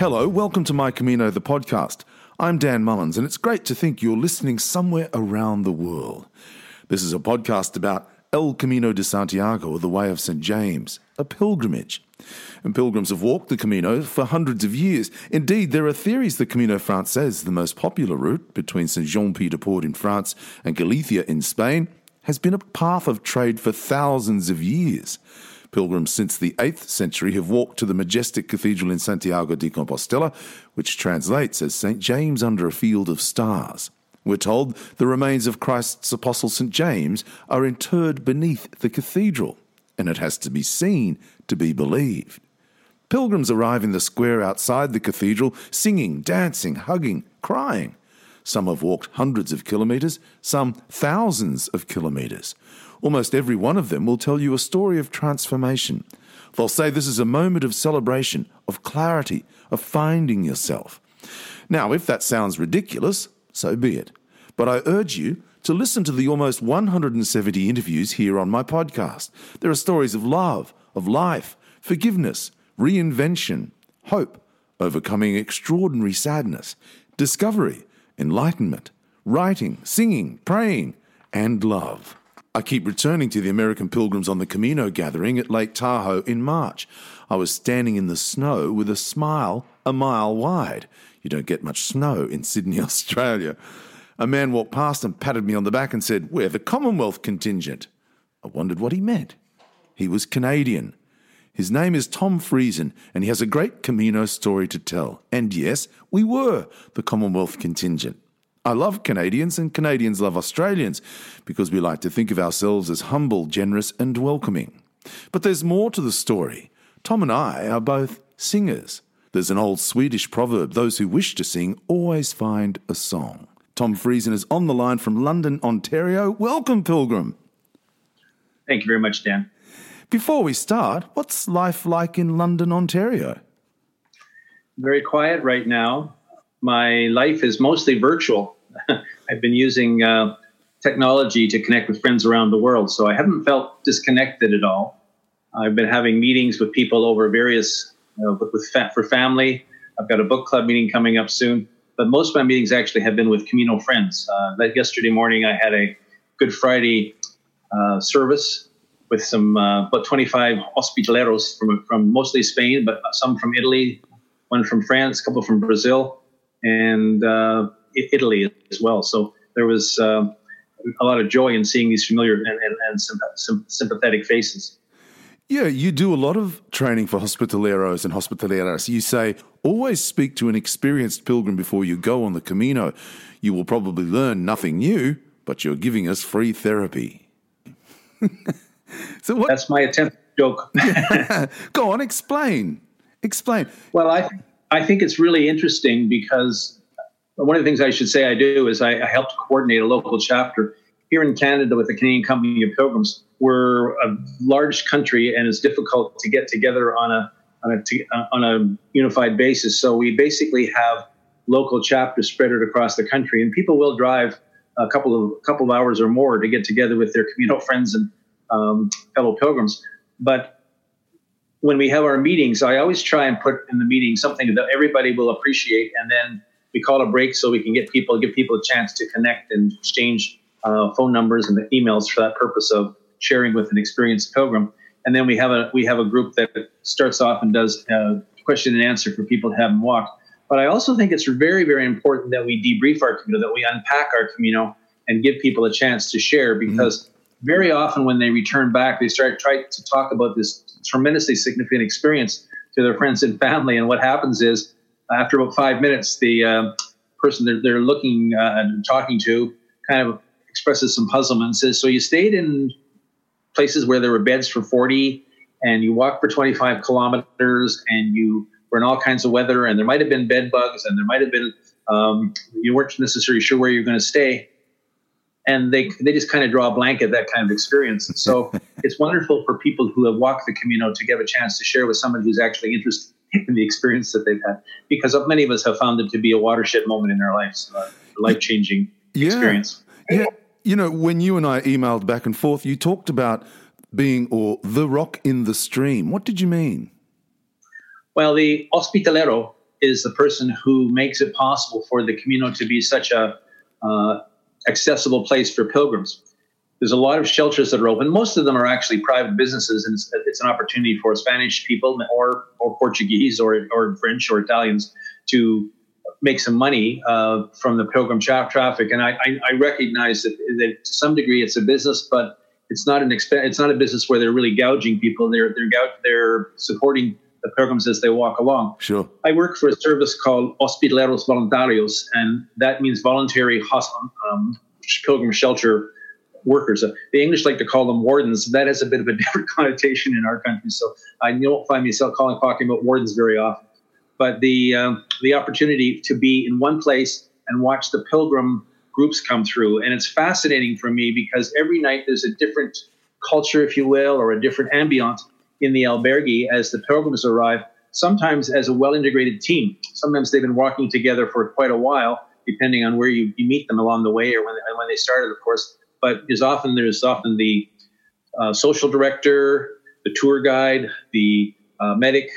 Hello, welcome to My Camino, the podcast. I'm Dan Mullins, and it's great to think you're listening somewhere around the world. This is a podcast about El Camino de Santiago, or the Way of St. James, a pilgrimage. And pilgrims have walked the Camino for hundreds of years. Indeed, there are theories the Camino Frances, the most popular route between St. Jean Pied de Port in France and Galicia in Spain, has been a path of trade for thousands of years. Pilgrims since the 8th century have walked to the majestic cathedral in Santiago de Compostela, which translates as St. James under a field of stars. We're told the remains of Christ's apostle St. James are interred beneath the cathedral, and it has to be seen to be believed. Pilgrims arrive in the square outside the cathedral, singing, dancing, hugging, crying. Some have walked hundreds of kilometres, some thousands of kilometres. Almost every one of them will tell you a story of transformation. They'll say this is a moment of celebration, of clarity, of finding yourself. Now, if that sounds ridiculous, so be it. But I urge you to listen to the almost 170 interviews here on my podcast. There are stories of love, of life, forgiveness, reinvention, hope, overcoming extraordinary sadness, discovery, enlightenment, writing, singing, praying, and love. I keep returning to the American Pilgrims on the Camino gathering at Lake Tahoe in March. I was standing in the snow with a smile a mile wide. You don't get much snow in Sydney, Australia. A man walked past and patted me on the back and said, We're the Commonwealth contingent. I wondered what he meant. He was Canadian. His name is Tom Friesen, and he has a great Camino story to tell. And yes, we were the Commonwealth contingent. I love Canadians, and Canadians love Australians because we like to think of ourselves as humble, generous, and welcoming. But there's more to the story. Tom and I are both singers. There's an old Swedish proverb those who wish to sing always find a song. Tom Friesen is on the line from London, Ontario. Welcome, Pilgrim. Thank you very much, Dan. Before we start, what's life like in London, Ontario? Very quiet right now my life is mostly virtual. I've been using uh, technology to connect with friends around the world, so I haven't felt disconnected at all. I've been having meetings with people over various, uh, with, with fa- for family. I've got a book club meeting coming up soon, but most of my meetings actually have been with communal friends. Uh, like yesterday morning, I had a Good Friday uh, service with some uh, about 25 hospitaleros from, from mostly Spain, but some from Italy, one from France, a couple from Brazil and uh, Italy as well. So there was uh, a lot of joy in seeing these familiar and, and, and sympathetic faces. Yeah, you do a lot of training for hospitaleros and hospitaleras. You say, always speak to an experienced pilgrim before you go on the Camino. You will probably learn nothing new, but you're giving us free therapy. so what? That's my attempt joke. go on, explain. Explain. Well, I think I think it's really interesting because one of the things I should say I do is I, I help to coordinate a local chapter here in Canada with the Canadian Company of Pilgrims. We're a large country and it's difficult to get together on a on a, on a unified basis. So we basically have local chapters spread across the country, and people will drive a couple of couple of hours or more to get together with their communal friends and um, fellow pilgrims. But when we have our meetings, I always try and put in the meeting something that everybody will appreciate, and then we call a break so we can get people give people a chance to connect and exchange uh, phone numbers and emails for that purpose of sharing with an experienced pilgrim. And then we have a we have a group that starts off and does uh, question and answer for people who haven't walked. But I also think it's very very important that we debrief our Camino, that we unpack our Camino, and give people a chance to share because. Mm-hmm. Very often, when they return back, they start try to talk about this tremendously significant experience to their friends and family. And what happens is, after about five minutes, the uh, person they're, they're looking uh, and talking to kind of expresses some puzzlement and says, So you stayed in places where there were beds for 40 and you walked for 25 kilometers and you were in all kinds of weather and there might have been bed bugs and there might have been, um, you weren't necessarily sure where you're going to stay and they they just kind of draw a blanket that kind of experience. So it's wonderful for people who have walked the Camino to get a chance to share with someone who's actually interested in the experience that they've had, because many of us have found it to be a watershed moment in our lives, a life changing yeah. experience. Yeah, you know, when you and I emailed back and forth, you talked about being or the rock in the stream. What did you mean? Well, the hospitalero is the person who makes it possible for the Camino to be such a uh, accessible place for pilgrims. There's a lot of shelters that are open. Most of them are actually private businesses, and it's, it's an opportunity for Spanish people or or Portuguese or or French or Italians to make some money uh, from the pilgrim tra- traffic. And I, I, I recognize that, that to some degree it's a business, but it's not an exp- it's not a business where they're really gouging people. They're they're they're supporting the pilgrims as they walk along. Sure. I work for a service called Hospitaleros Voluntarios, and that means voluntary um, pilgrim shelter workers. Uh, the English like to call them wardens. That has a bit of a different connotation in our country, so I don't find myself calling talking about wardens very often. But the um, the opportunity to be in one place and watch the pilgrim groups come through, and it's fascinating for me because every night there's a different culture, if you will, or a different ambiance in the albergue as the pilgrims arrive. Sometimes as a well integrated team. Sometimes they've been walking together for quite a while, depending on where you, you meet them along the way or when, when they started, of course but there's often there's often the uh, social director, the tour guide, the uh, medic,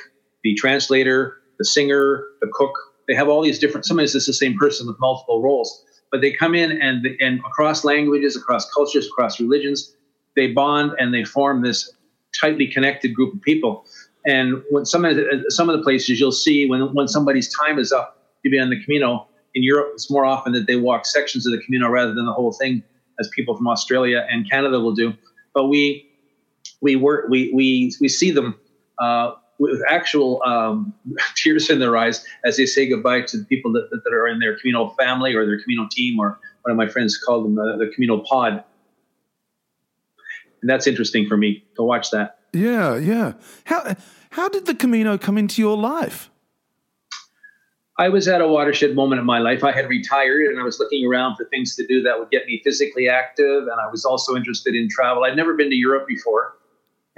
the translator, the singer, the cook. They have all these different. Sometimes it's the same person with multiple roles, but they come in and and across languages, across cultures, across religions, they bond and they form this tightly connected group of people. And when some of the, some of the places you'll see when when somebody's time is up to be on the Camino in Europe, it's more often that they walk sections of the Camino rather than the whole thing as people from Australia and Canada will do. But we we work we we we see them uh, with actual um, tears in their eyes as they say goodbye to the people that, that are in their communal family or their communal team, or one of my friends called them the, the communal pod. And that's interesting for me to watch that. Yeah, yeah. How how did the Camino come into your life? I was at a watershed moment in my life. I had retired and I was looking around for things to do that would get me physically active. And I was also interested in travel. I'd never been to Europe before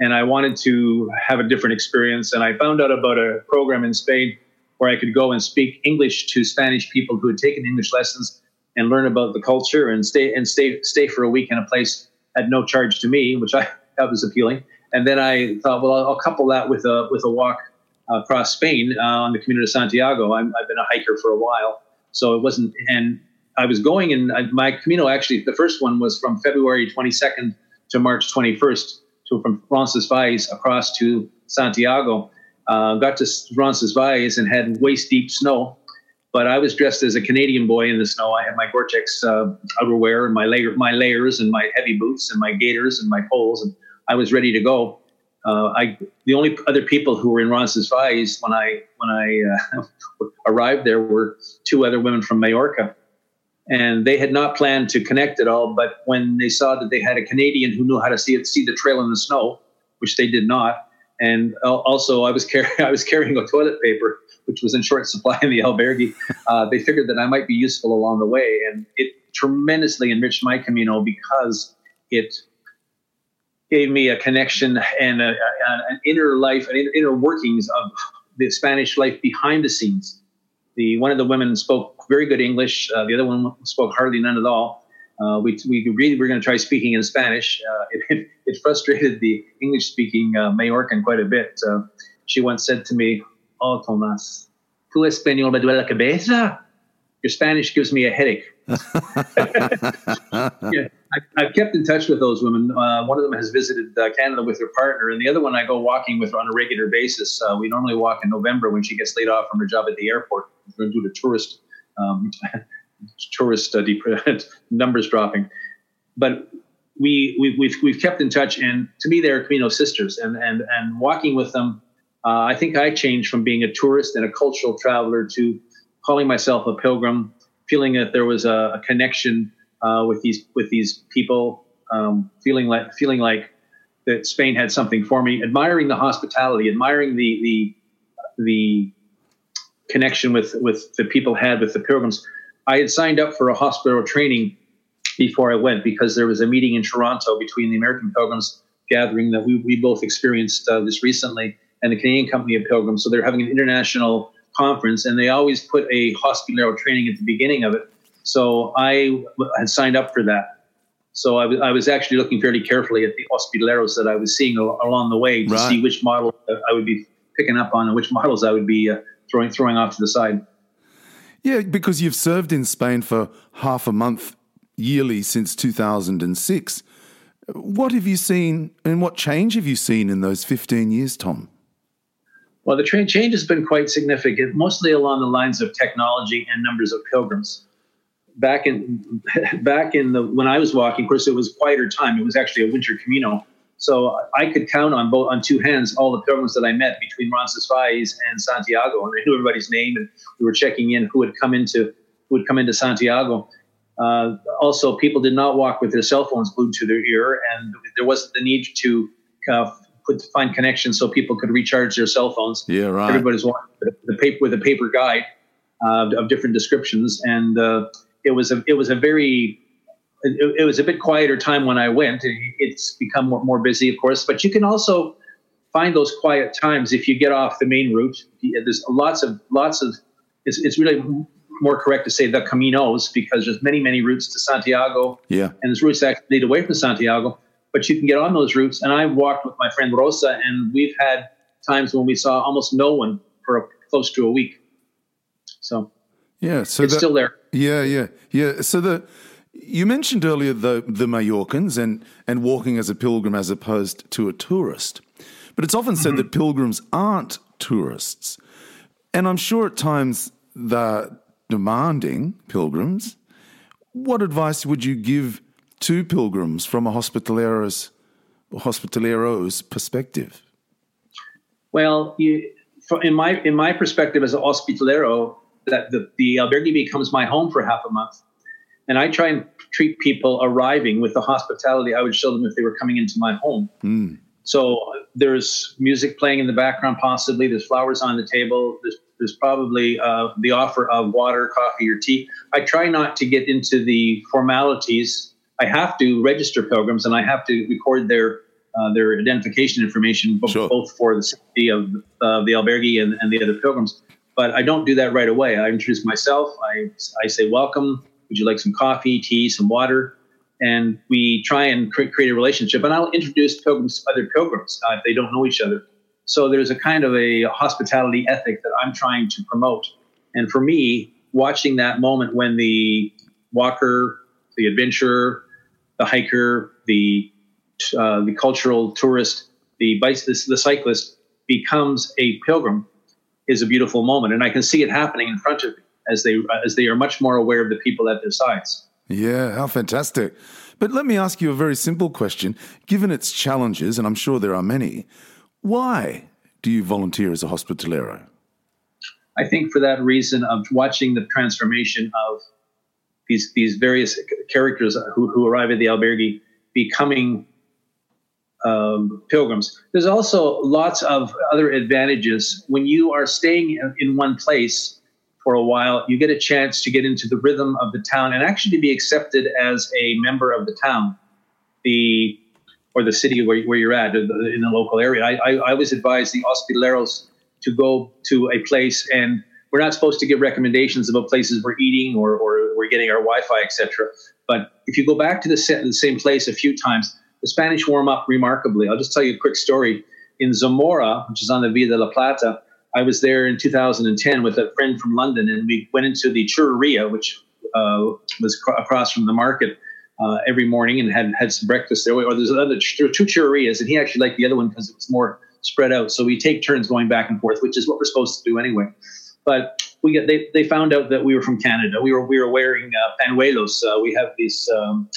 and I wanted to have a different experience. And I found out about a program in Spain where I could go and speak English to Spanish people who had taken English lessons and learn about the culture and stay and stay stay for a week in a place at no charge to me, which I that was appealing. And then I thought, well, I'll, I'll couple that with a with a walk across Spain uh, on the Camino de Santiago. i have been a hiker for a while, so it wasn't. And I was going, and my Camino actually, the first one was from February 22nd to March 21st, so from Roncesvalles across to Santiago. Uh, got to Roncesvalles and had waist deep snow, but I was dressed as a Canadian boy in the snow. I had my Gore-Tex uh, outerwear and my layer, my layers, and my heavy boots and my gaiters and my poles, and I was ready to go uh, I the only other people who were in Roncesvalles when I when I uh, arrived there were two other women from Majorca, and they had not planned to connect at all. But when they saw that they had a Canadian who knew how to see it, see the trail in the snow, which they did not, and also I was carrying I was carrying a toilet paper, which was in short supply in the albergue. Uh, they figured that I might be useful along the way, and it tremendously enriched my Camino because it gave me a connection and a, a, an inner life, an inner workings of the Spanish life behind the scenes. The one of the women spoke very good English. Uh, the other one spoke hardly none at all. Uh, we, we agreed we were going to try speaking in Spanish. Uh, it, it, frustrated the English speaking uh, Majorcan quite a bit. Uh, she once said to me, Oh, Tomas, tu español me duele la cabeza? Your Spanish gives me a headache. yeah, I, have kept in touch with those women. Uh, one of them has visited uh, Canada with her partner, and the other one I go walking with on a regular basis. Uh, we normally walk in November when she gets laid off from her job at the airport due to tourist um, tourist uh, numbers dropping. But we, we, we've, we've kept in touch, and to me, they're Camino sisters. And, and, and walking with them, uh, I think I changed from being a tourist and a cultural traveler to calling myself a pilgrim, feeling that there was a, a connection uh, with these with these people, um, feeling like feeling like that Spain had something for me, admiring the hospitality, admiring the the the connection with with the people had with the pilgrims. I had signed up for a hospital training before I went because there was a meeting in Toronto between the American Pilgrims gathering that we, we both experienced uh, this recently and the Canadian Company of Pilgrims. So they're having an international conference, and they always put a hospitalero training at the beginning of it. So I had signed up for that. So I, w- I was actually looking fairly carefully at the hospitaleros that I was seeing al- along the way to right. see which model I would be picking up on and which models I would be uh, throwing throwing off to the side. Yeah, because you've served in Spain for half a month yearly since 2006. What have you seen and what change have you seen in those 15 years, Tom? Well, the train change has been quite significant, mostly along the lines of technology and numbers of pilgrims. Back in back in the when I was walking, of course, it was quieter time. It was actually a winter Camino, so I could count on both on two hands all the pilgrims that I met between Roncesvalles and Santiago, and I knew everybody's name, and we were checking in who had come into who had come into Santiago. Uh, also, people did not walk with their cell phones glued to their ear, and there wasn't the need to uh, put find connections so people could recharge their cell phones. Yeah, right. Everybody's walking with the paper with a paper guide uh, of different descriptions, and uh, it was a it was a very it, it, was a bit quieter time when I went. It's become more, more busy, of course, but you can also find those quiet times if you get off the main route. There's lots of lots of it's, it's really more correct to say the caminos because there's many, many routes to Santiago. Yeah. And there's routes that lead away from Santiago, but you can get on those routes. And I've walked with my friend Rosa, and we've had times when we saw almost no one for a, close to a week. So yeah, so it's the, still there. Yeah, yeah, yeah. So the you mentioned earlier the the Mallorcans and and walking as a pilgrim as opposed to a tourist, but it's often said mm-hmm. that pilgrims aren't tourists, and I'm sure at times the demanding pilgrims, what advice would you give to pilgrims from a hospitalero's, hospitalero's perspective? Well, you, in my in my perspective as a hospitalero, that the, the albergue becomes my home for half a month, and I try and treat people arriving with the hospitality I would show them if they were coming into my home. Mm. So there's music playing in the background, possibly. There's flowers on the table. There's there's probably uh, the offer of water, coffee, or tea. I try not to get into the formalities. I have to register pilgrims, and I have to record their uh, their identification information, both, sure. both for the safety of uh, the albergue and, and, the other pilgrims. But I don't do that right away. I introduce myself. I, I say, Welcome. Would you like some coffee, tea, some water? And we try and create, create a relationship. And I'll introduce pilgrims to other pilgrims uh, if they don't know each other. So there's a kind of a hospitality ethic that I'm trying to promote. And for me, watching that moment when the walker, the adventurer, the hiker, the uh, the cultural tourist, the, the the cyclist becomes a pilgrim is a beautiful moment, and I can see it happening in front of me as they as they are much more aware of the people at their sides. Yeah, how fantastic! But let me ask you a very simple question. Given its challenges, and I'm sure there are many, why do you volunteer as a hospitalero? I think for that reason of watching the transformation of these these various characters who, who arrive at the albergue becoming um, pilgrims. There's also lots of other advantages when you are staying in one place for a while. You get a chance to get into the rhythm of the town and actually be accepted as a member of the town. The or the city where, where you're at in the local area. I, I, I always advise the hospitaleros to go to a place and we're not supposed to give recommendations about places we're eating or, or we're getting our Wi-Fi, etc. But if you go back to the, the same place a few times, the Spanish warm up remarkably. I'll just tell you a quick story. In Zamora, which is on the Via de la Plata, I was there in 2010 with a friend from London, and we went into the churreria, which uh, was cr- across from the market uh, every morning and had had some breakfast there. Or there's another there two churrerias, and he actually liked the other one because it was more spread out. So we take turns going back and forth, which is what we're supposed to do anyway. But we get they, they found out that we were from Canada. We were we were wearing uh, panuelos. Uh, we have these um,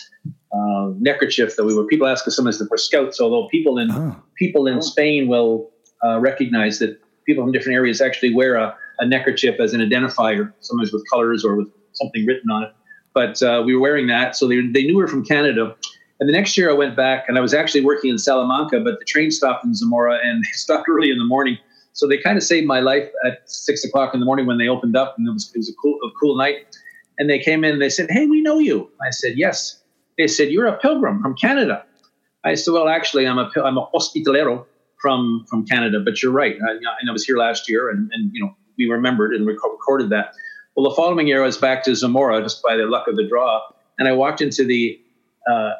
uh, neckerchief that we were. People ask us sometimes if we're scouts, although people in oh. people in oh. Spain will uh, recognize that people from different areas actually wear a, a neckerchief as an identifier, sometimes with colors or with something written on it. But uh, we were wearing that, so they, they knew we were from Canada. And the next year I went back and I was actually working in Salamanca, but the train stopped in Zamora and they stopped early in the morning. So they kind of saved my life at six o'clock in the morning when they opened up, and it was, it was a, cool, a cool night. And they came in and they said, Hey, we know you. I said, Yes. They said, You're a pilgrim from Canada. I said, Well, actually, I'm a, I'm a hospitalero from, from Canada, but you're right. I, and I was here last year, and, and you know, we remembered and recorded that. Well, the following year, I was back to Zamora just by the luck of the draw, and I walked into the uh,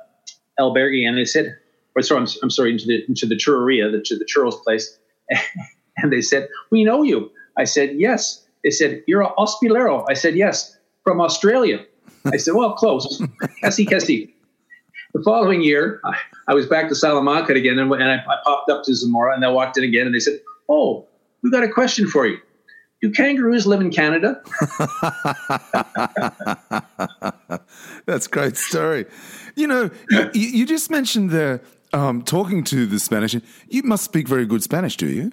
albergue, and they said, or sorry, I'm, I'm, sorry, into the into the the, the churros place, and they said, "We know you." I said, Yes. They said, You're a hospitalero. I said, Yes. From Australia. I said, Well, close. Casi, casi. The following year, I, I was back to Salamanca again, and, and I, I, popped up to Zamora, and I walked in again, and they said, "Oh, we've got a question for you. Do kangaroos live in Canada?" That's a great story. You know, you, you just mentioned the um, talking to the Spanish. You must speak very good Spanish, do you?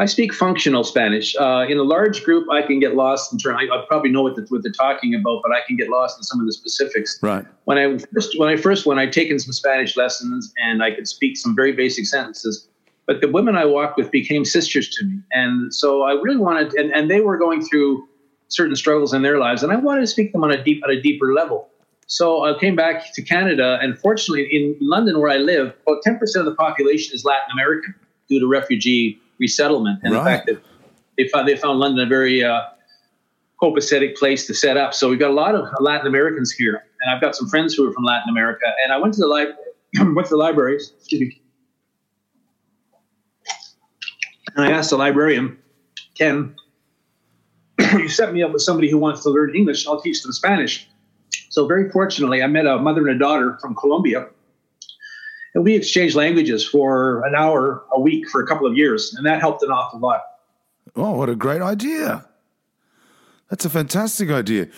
I speak functional Spanish. Uh, in a large group, I can get lost in terms. I, I probably know what, the, what they're talking about, but I can get lost in some of the specifics. Right. When I first when I first when I'd taken some Spanish lessons and I could speak some very basic sentences, but the women I walked with became sisters to me, and so I really wanted, and, and they were going through certain struggles in their lives, and I wanted to speak them on a deep at a deeper level. So I came back to Canada, and fortunately, in London, where I live, about ten percent of the population is Latin American due to refugee resettlement and right. the fact that they found they found London a very uh, copacetic place to set up. So we've got a lot of Latin Americans here, and I've got some friends who are from Latin America. And I went to the library, went to the excuse me, and I asked the librarian, Ken, you set me up with somebody who wants to learn English. I'll teach them Spanish. So very fortunately, I met a mother and a daughter from Colombia and we exchanged languages for an hour a week for a couple of years, and that helped an awful lot. Oh, what a great idea! That's a fantastic idea.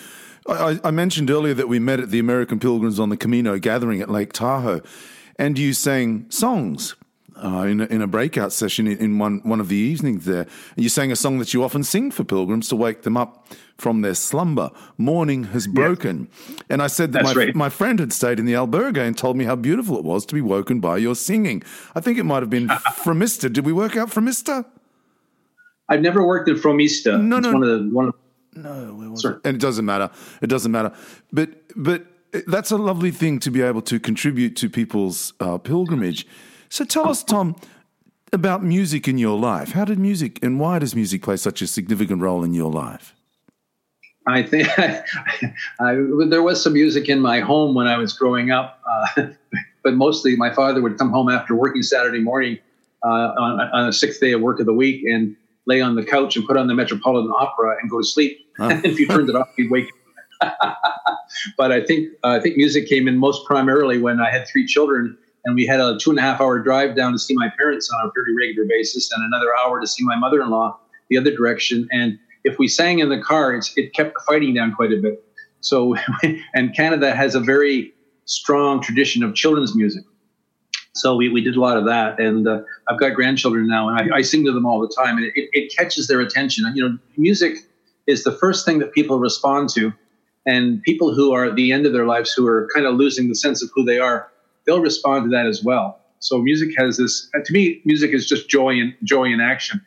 I, I, mentioned earlier that we met at the American Pilgrims on the Camino gathering at Lake Tahoe, and you sang songs uh, in, a, in a breakout session in, in, one, one of the evenings there. And you sang a song that you often sing for pilgrims to wake them up from their slumber. Morning has broken. Yes. And I said that my, right. my friend had stayed in the albergue and told me how beautiful it was to be woken by your singing. I think it might have been Fromista. Did we work out Fromista? I've never worked in Fromista. No, it's no. One of the, one of, no, and it doesn't matter. It doesn't matter. But, but that's a lovely thing to be able to contribute to people's uh, pilgrimage. So tell us, Tom, about music in your life. How did music and why does music play such a significant role in your life? I think I, I, there was some music in my home when I was growing up, uh, but mostly my father would come home after working Saturday morning uh, on, on, a sixth day of work of the week and lay on the couch and put on the Metropolitan Opera and go to sleep. Huh. if you turned it off, he'd wake. Up. But I think uh, I think music came in most primarily when I had three children and we had a two and a half hour drive down to see my parents on a pretty regular basis, and another hour to see my mother in law the other direction. And if we sang in the car, it kept the fighting down quite a bit. So, and Canada has a very strong tradition of children's music. So we, we did a lot of that, and uh, I've got grandchildren now, and I, I, sing to them all the time, and it, it catches their attention. You know, music is the first thing that people respond to, and people who are at the end of their lives who are kind of losing the sense of who they are they'll respond to that as well. So music has this. To me, music is just joy and joy in action.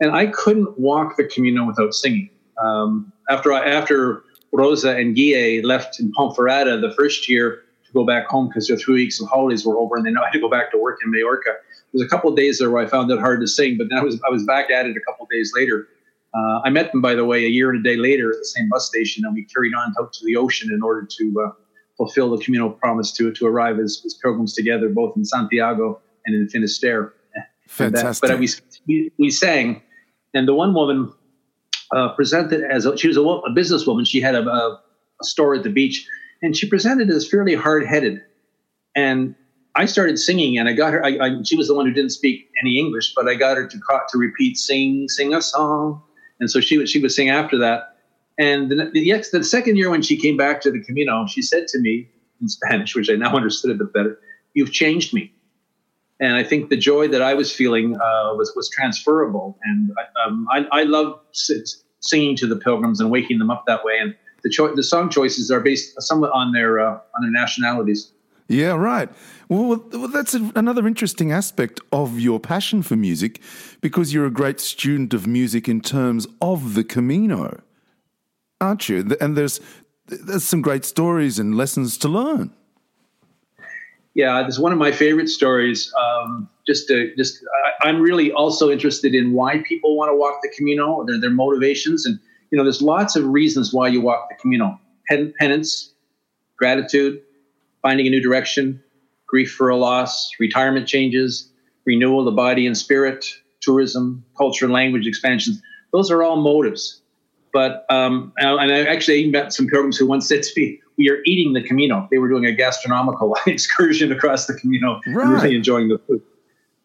And I couldn't walk the Camino without singing. Um, after after Rosa and Guille left in Ponferrada the first year to go back home because their three weeks of holidays were over, and then I had to go back to work in Majorca. There was a couple of days there where I found it hard to sing, but then I was I was back at it a couple of days later. Uh, I met them, by the way, a year and a day later at the same bus station, and we carried on out to the ocean in order to uh, fulfill the communal promise to to arrive as, as pilgrims together, both in Santiago and in Finisterre. Fantastic. That, but we, we, we sang, and the one woman uh, presented as a, she was a, a businesswoman. She had a, a, a, store at the beach, and she presented as fairly hard headed. And I started singing, and I got her. I, I, she was the one who didn't speak any English, but I got her to to repeat, "Sing, sing a song," and so she would she would sing after that. And the, the, the second year when she came back to the Camino, she said to me in Spanish, which I now understood a bit better, "You've changed me." And I think the joy that I was feeling uh, was was transferable. And I, um, I, I love singing to the pilgrims and waking them up that way. And the cho- the song choices are based somewhat on their uh, on their nationalities. Yeah, right. Well, that's another interesting aspect of your passion for music, because you're a great student of music in terms of the Camino aren't you? And there's there's some great stories and lessons to learn. Yeah, this is one of my favorite stories. Um, just to, just I, am really also interested in why people want to walk the Camino, their their motivations, and you know, there's lots of reasons why you walk the Camino: Pen- penance, gratitude, finding a new direction, grief for a loss, retirement changes, renewal of the body and spirit, tourism, culture, and language expansions. Those are all motives. But um, and I actually met some pilgrims who once said to me, "We are eating the Camino." They were doing a gastronomical excursion across the Camino, right. really enjoying the food.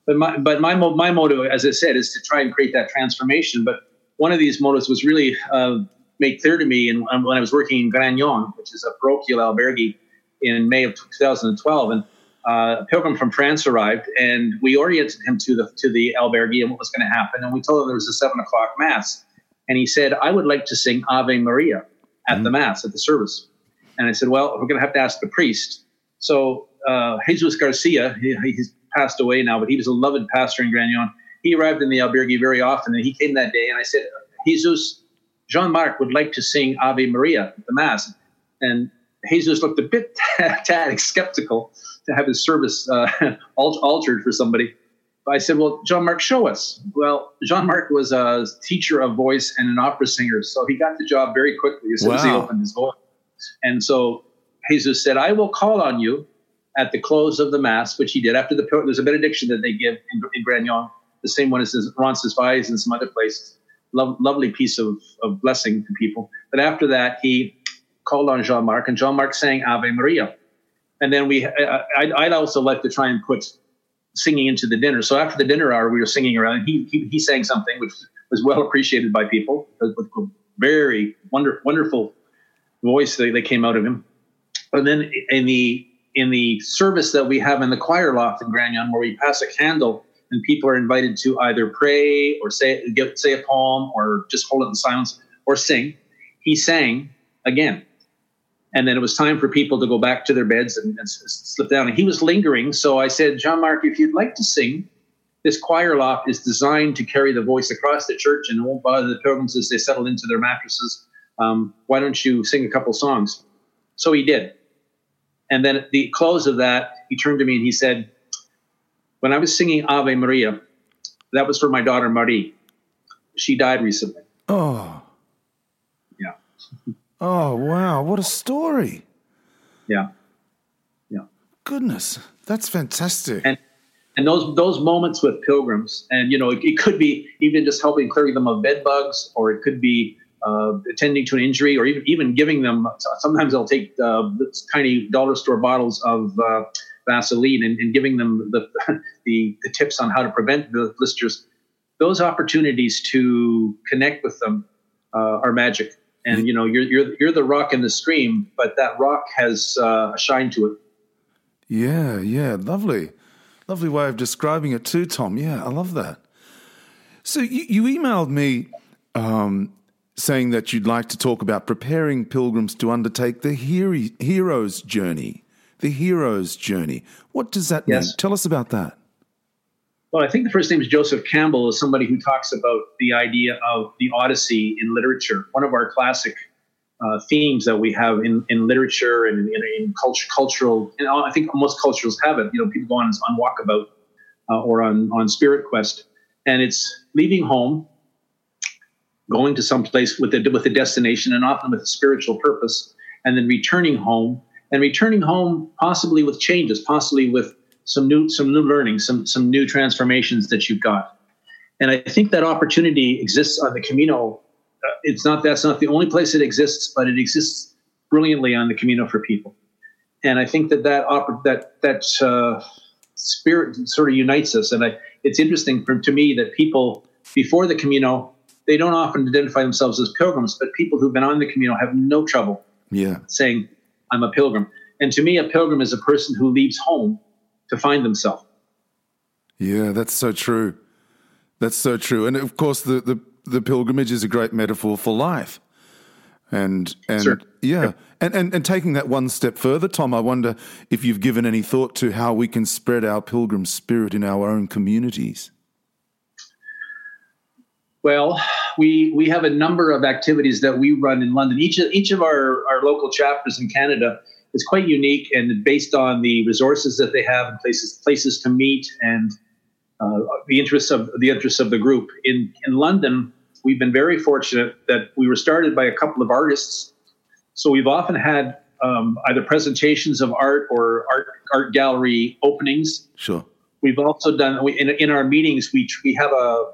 But my but my my motto, as I said, is to try and create that transformation. But one of these motives was really uh, made clear to me in, um, when I was working in Grañón, which is a parochial albergue, in May of 2012, and uh, a pilgrim from France arrived, and we oriented him to the to the albergue and what was going to happen, and we told him there was a seven o'clock mass and he said, I would like to sing Ave Maria at mm-hmm. the Mass, at the service. And I said, Well, we're going to have to ask the priest. So uh, Jesus Garcia, he, he's passed away now, but he was a loved pastor in Grañón. He arrived in the albergue very often, and he came that day, and I said, Jesus, Jean Marc would like to sing Ave Maria at the Mass. And Jesus looked a bit tad skeptical to have his service uh, altered for somebody. I said, Well, Jean Marc, show us. Well, Jean Marc was a teacher of voice and an opera singer. So he got the job very quickly as soon wow. as he opened his voice. And so Jesus said, I will call on you at the close of the Mass, which he did after the, there's a benediction that they give in, in Grañón, the same one as Roncesvalles and some other places. Lo- lovely piece of, of blessing to people. But after that, he called on Jean Marc, and Jean Marc sang Ave Maria. And then we, uh, uh, I, I'd also like to try and put singing into the dinner. So after the dinner hour, we were singing around. He he, he sang something which was well appreciated by people uh, with a very wonder, wonderful voice that, that came out of him. And then in the in the service that we have in the choir loft in Grañón, where we pass a candle and people are invited to either pray or say say a poem or just hold it in silence or sing, he sang again and then it was time for people to go back to their beds and, and slip down. And he was lingering. So I said, Jean Marc, if you'd like to sing, this choir loft is designed to carry the voice across the church and it won't bother the pilgrims as they settle into their mattresses. Um, why don't you sing a couple songs? So he did. And then at the close of that, he turned to me and he said, When I was singing Ave Maria, that was for my daughter Marie. She died recently. Oh. Yeah. Oh, wow. What a story. Yeah. Yeah. Goodness. That's fantastic. And and those those moments with pilgrims, and you know, it, it could be even just helping clearing them of bed bugs, or it could be uh, attending to an injury, or even even giving them. Sometimes they'll take uh, tiny dollar store bottles of uh, Vaseline and, and, giving them the, the the tips on how to prevent the blisters. Those opportunities to connect with them uh, are magic and you know you're you're you're the rock in the stream, but that rock has uh, a shine to it. Yeah, yeah, lovely, lovely way of describing it too, Tom. Yeah, I love that. So you, you emailed me um, saying that you'd like to talk about preparing pilgrims to undertake the hero, hero's journey. The hero's journey. What does that yes. mean? Tell us about that. Well, I think the first name is Joseph Campbell, is somebody who talks about the idea of the Odyssey in literature. One of our classic uh, themes that we have in, in literature and in, in culture, cultural, and I think most cultures have it. You know, people go on on walkabout uh, or on on spirit quest, and it's leaving home, going to some place with a with a destination, and often with a spiritual purpose, and then returning home, and returning home possibly with changes, possibly with some new some new learning, some some new transformations that you've got. And I think that opportunity exists on the Camino. Uh, it's not that's not the only place it exists, but it exists brilliantly on the Camino for people. And I think that that oper- that that uh, spirit sort of unites us. And I, it's interesting for, to me that people before the Camino they don't often identify themselves as pilgrims, but people who've been on the Camino have no trouble yeah. saying, "I'm a pilgrim." And to me, a pilgrim is a person who leaves home to find themselves. Yeah, that's so true. That's so true. And of course, the, the, the pilgrimage is a great metaphor for life. And and sure. yeah, yep. and, and and taking that one step further, Tom, I wonder if you've given any thought to how we can spread our pilgrim spirit in our own communities. Well, we we have a number of activities that we run in London. Each of each of our, our local chapters in Canada is quite unique and based on the resources that they have and places places to meet and uh, the interests of the interests of the group. In in London, we've been very fortunate that we were started by a couple of artists, so we've often had um, either presentations of art or art art gallery openings. Sure. We've also done we, in, in our meetings. We we have a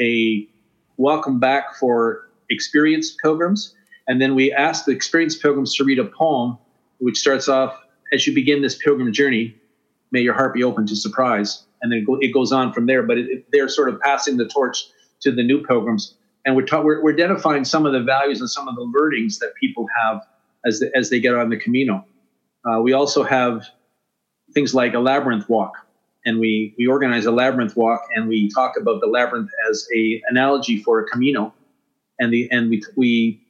a welcome back for experienced pilgrims, and then we ask the experienced pilgrims to read a poem, which starts off as you begin this pilgrim journey. May your heart be open to surprise, and then it goes on from there. But it, they're sort of passing the torch to the new pilgrims, and we're, ta- we're, we're identifying some of the values and some of the learnings that people have as the, as they get on the Camino. Uh, we also have things like a labyrinth walk, and we we organize a labyrinth walk, and we talk about the labyrinth as a analogy for a Camino, and the and we we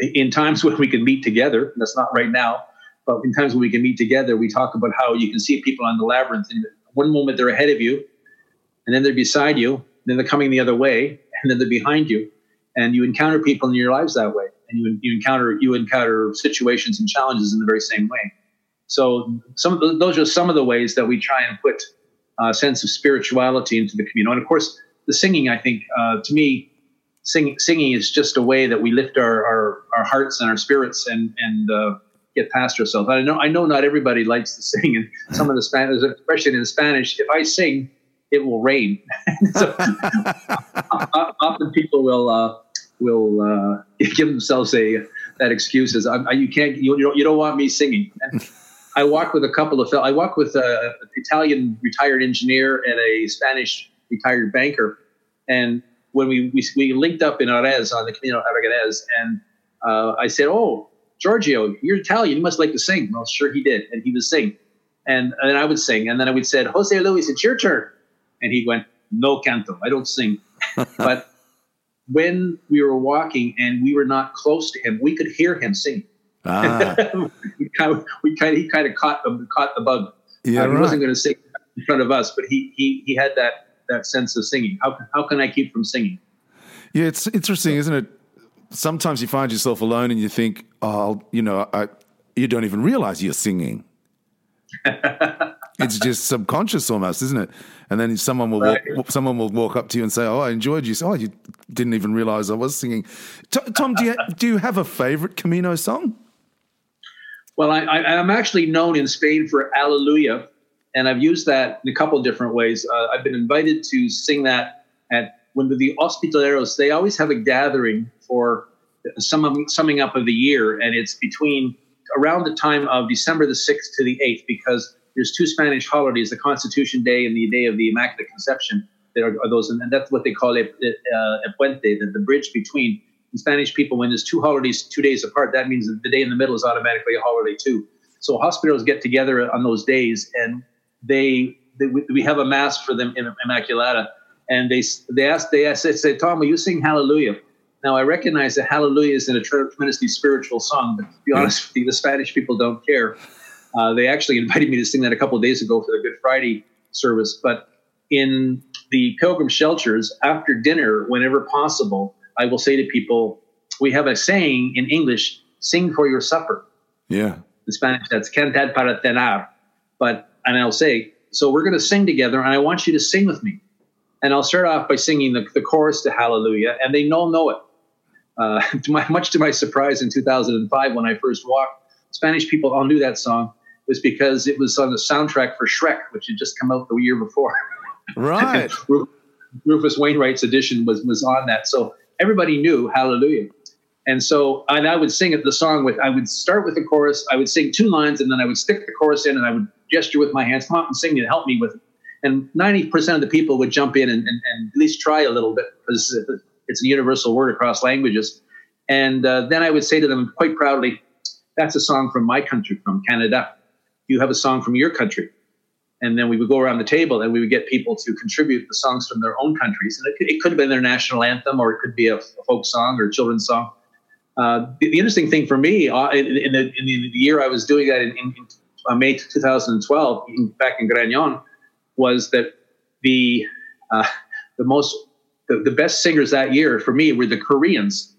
in times when we can meet together. That's not right now, but in times when we can meet together, we talk about how you can see people on the labyrinth, and one moment they're ahead of you, and then they're beside you, then they're coming the other way, and then they're behind you, and you encounter people in your lives that way, and you you encounter you encounter situations and challenges in the very same way. So some the, those are some of the ways that we try and put a sense of spirituality into the community. And of course, the singing, I think, uh, to me, singing, singing is just a way that we lift our, our, our hearts and our spirits and, and uh, get past ourselves. I know, I know not everybody likes to sing, and some of the Spanish, especially in Spanish, if I sing, it will rain. so, often people will uh, will uh, give themselves a that excuse is I, you can't you, you don't, you don't want me singing. And, I walk with a couple of I walk with an Italian retired engineer and a Spanish retired banker, and when we we, we linked up in Jerez on the Camino Aragonés, and uh, I said, "Oh, Giorgio, you're Italian. You must like to sing." Well, sure he did, and he was sing, and and I would sing, and then I would say, "Jose Luis, it's your turn," and he went, "No canto, I don't sing," but when we were walking and we were not close to him, we could hear him sing. Ah. we kind of, we kind of, he kind of caught the, caught the bug. Yeah, uh, he wasn't going to sing in front of us, but he, he, he had that, that sense of singing. How, how can I keep from singing? Yeah, it's interesting, isn't it? Sometimes you find yourself alone and you think, oh, you know, I, you don't even realize you're singing. it's just subconscious almost, isn't it? And then someone will right. walk, someone will walk up to you and say, "Oh, I enjoyed you." So, oh, you didn't even realize I was singing. Tom, do you do you have a favorite Camino song? Well, I, am actually known in Spain for Alleluia, and I've used that in a couple of different ways. Uh, I've been invited to sing that at when the Hospitaleros, they always have a gathering for some summing up of the year, and it's between around the time of December the 6th to the 8th, because there's two Spanish holidays, the Constitution Day and the Day of the Immaculate Conception, that are, are those, and that's what they call a, a, uh, a puente, the, the bridge between in Spanish people, when there's two holidays two days apart, that means that the day in the middle is automatically a holiday too. So hospitals get together on those days, and they, they we have a mass for them in Immaculata, and they they ask they ask, they say, Tom, will you sing Hallelujah? Now I recognize that Hallelujah is in a tremendously spiritual song, but to be honest with you, the Spanish people don't care. Uh, they actually invited me to sing that a couple of days ago for the Good Friday service, but in the pilgrim shelters after dinner, whenever possible, I will say to people, we have a saying in English, sing for your supper. Yeah. In Spanish, that's cantar para cenar. But, and I'll say, so we're going to sing together, and I want you to sing with me. And I'll start off by singing the, the chorus to Hallelujah, and they all know it. Uh, to my, much to my surprise, in 2005, when I first walked, Spanish people all knew that song. It was because it was on the soundtrack for Shrek, which had just come out the year before. Right. Rufus Wainwright's edition was was on that. So everybody knew Hallelujah. And so, and I would sing it, the song with, I would start with the chorus, I would sing two lines, and then I would stick the chorus in, and I would gesture with my hands, come out and sing and help me with it. And 90% of the people would jump in and, and, and at least try a little bit, because it's a universal word across languages. And uh, then I would say to them quite proudly, that's a song from my country, from Canada. Do you have a song from your country and then we would go around the table and we would get people to contribute the songs from their own countries. And it could, it could have been their national anthem or it could be a, a folk song or a children's song. Uh, the, the, interesting thing for me uh, in, in, the, in, the, year I was doing that in, in uh, May 2012, back in Grañón, was that the uh, the most the, the best singers that year for me were the Koreans.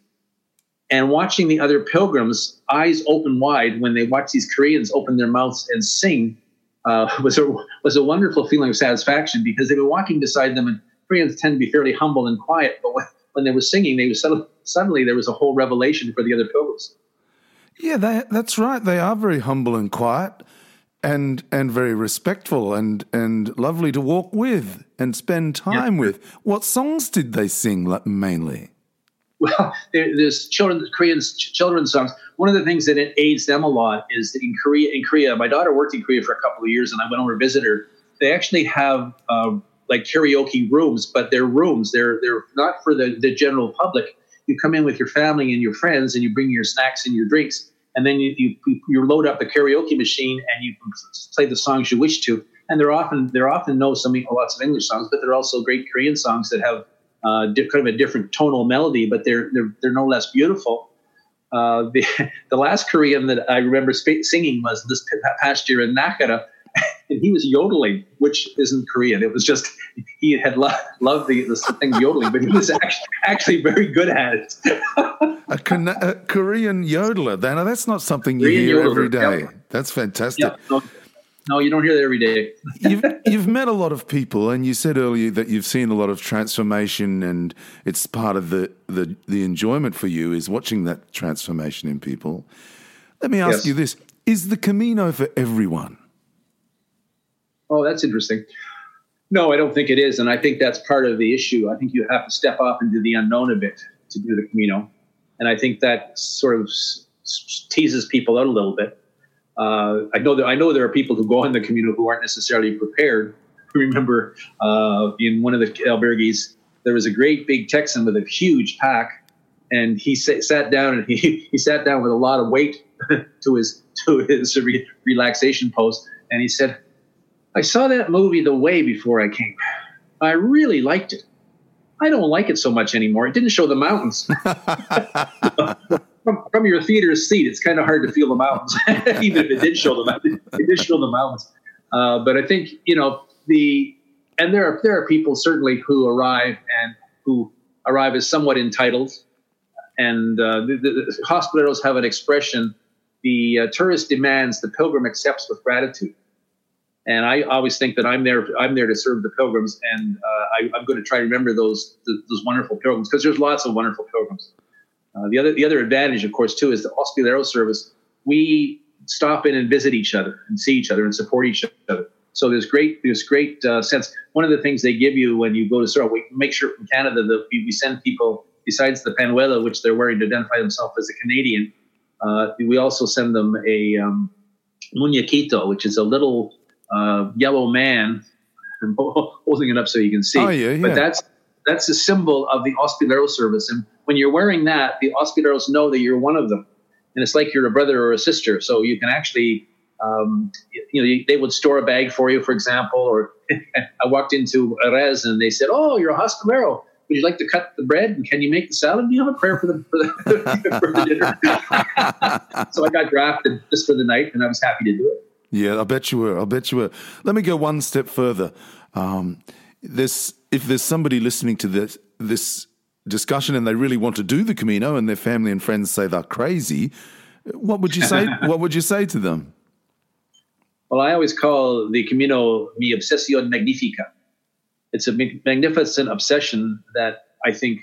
And watching the other pilgrims, eyes open wide when they watch these Koreans open their mouths and sing uh, was a was a wonderful feeling of satisfaction because they were walking beside them, and Koreans tend to be fairly humble and quiet, but when, when they were singing, they was suddenly, suddenly there was a whole revelation for the other pilgrims. Yeah, they, that's right. They are very humble and quiet. and and very respectful and and lovely to walk with and spend time yeah. with. What songs did they sing mainly? Well, there's children, Korean children's songs. One of the things that it aids them a lot is in Korea. In Korea, my daughter worked in Korea for a couple of years, and I went over to visit her. They actually have um, like karaoke rooms, but they're rooms. They're they're not for the, the general public. You come in with your family and your friends, and you bring your snacks and your drinks, and then you you, you load up the karaoke machine and you play the songs you wish to. And they're often they're often know some lots of English songs, but they're also great Korean songs that have uh, kind of a different tonal melody, but they're they're, they're no less beautiful. Uh, the the last Korean that I remember sp- singing was this past year in Nakara, and he was yodeling, which isn't Korean. It was just he had lo- loved the, the thing yodeling, but he was actually, actually very good at it. a, Con- a, Korean yodeler. Now that's not something you Korean hear yodeler, every day. Yep. That's fantastic. Yep. No, no, you don't hear that every day. you've, you've met a lot of people, and you said earlier that you've seen a lot of transformation, and it's part of the, the, the enjoyment for you is watching that transformation in people. Let me ask yes. you this Is the Camino for everyone? Oh, that's interesting. No, I don't think it is. And I think that's part of the issue. I think you have to step off into the unknown a bit to do the Camino. And I think that sort of teases people out a little bit. Uh, I know that I know there are people who go in the Camino who aren't necessarily prepared. I remember uh, in one of the albergues, there was a great big Texan with a huge pack, and he sat down and he, he sat down with a lot of weight to his to his re- relaxation pose, and he said, I saw that movie The Way before I came. I really liked it. I don't like it so much anymore. It didn't show the mountains. from, from, your theater seat, it's kind of hard to feel the mountains, even if it did show the mountains. It did show the mountains. Uh, but I think you know the and there are there are people certainly who arrive and who arrive as somewhat entitled, and uh, the, the, hospitals have an expression: the uh, tourist demands, the pilgrim accepts with gratitude. And I always think that I'm there. I'm there to serve the pilgrims, and uh, I, am going to try to remember those those wonderful pilgrims because there's lots of wonderful pilgrims. Uh, the other the other advantage, of course, too, is the Hospitalero service. We stop in and visit each other and see each other and support each other. So there's great there's great uh, sense. One of the things they give you when you go to Searle, we make sure from Canada that we send people besides the panuelo, which they're wearing to identify themselves as a Canadian. Uh, we also send them a um, muñequito, which is a little uh, yellow man. I'm holding it up so you can see. Oh, yeah, yeah. But that's that's a symbol of the Hospitalero service. And when you're wearing that, the Hospitaleros know that you're one of them. And it's like you're a brother or a sister. So you can actually, um, you know, they would store a bag for you, for example. Or I walked into Erez and they said, Oh, you're a Hospitalero. Would you like to cut the bread? And can you make the salad? Do you have a prayer for the, for the, for the dinner? so I got drafted just for the night and I was happy to do it. Yeah, I bet you were. I bet you were. Let me go one step further. Um, this, if there's somebody listening to this this discussion and they really want to do the Camino, and their family and friends say they're crazy, what would you say? what would you say to them? Well, I always call the Camino mi obsesión magnífica. It's a magnificent obsession that I think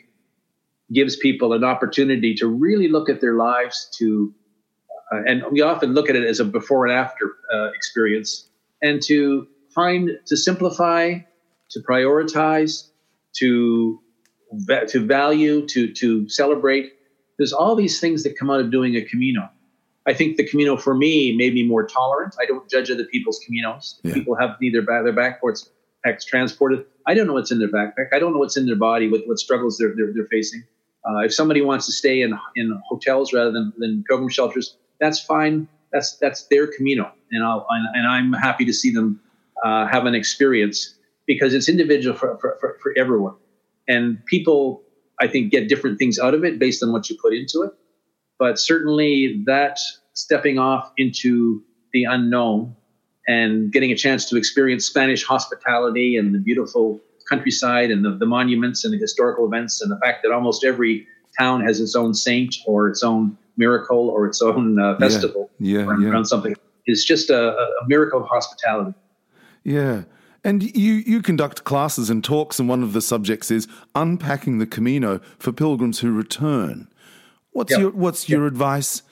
gives people an opportunity to really look at their lives, to uh, and we often look at it as a before and after uh, experience, and to find to simplify, to prioritize, to to value, to to celebrate. There's all these things that come out of doing a Camino. I think the Camino for me made me more tolerant. I don't judge other people's Caminos. Yeah. People have neither their backpacks transported. I don't know what's in their backpack. I don't know what's in their body, what, what struggles they're, they're, they're facing. Uh, if somebody wants to stay in in hotels rather than, than pilgrim shelters, that's fine. That's that's their Camino, and I'll and, and I'm happy to see them uh, have an experience because it's individual for, for, for, for everyone, and people I think get different things out of it based on what you put into it. But certainly that stepping off into the unknown and getting a chance to experience Spanish hospitality and the beautiful countryside and the, the monuments and the historical events and the fact that almost every town has its own saint or its own miracle or its own uh, festival yeah, yeah, around, yeah. something is just a, a miracle of hospitality. Yeah. And you, you conduct classes and talks, and one of the subjects is unpacking the Camino for pilgrims who return. What's yep. your what's your advice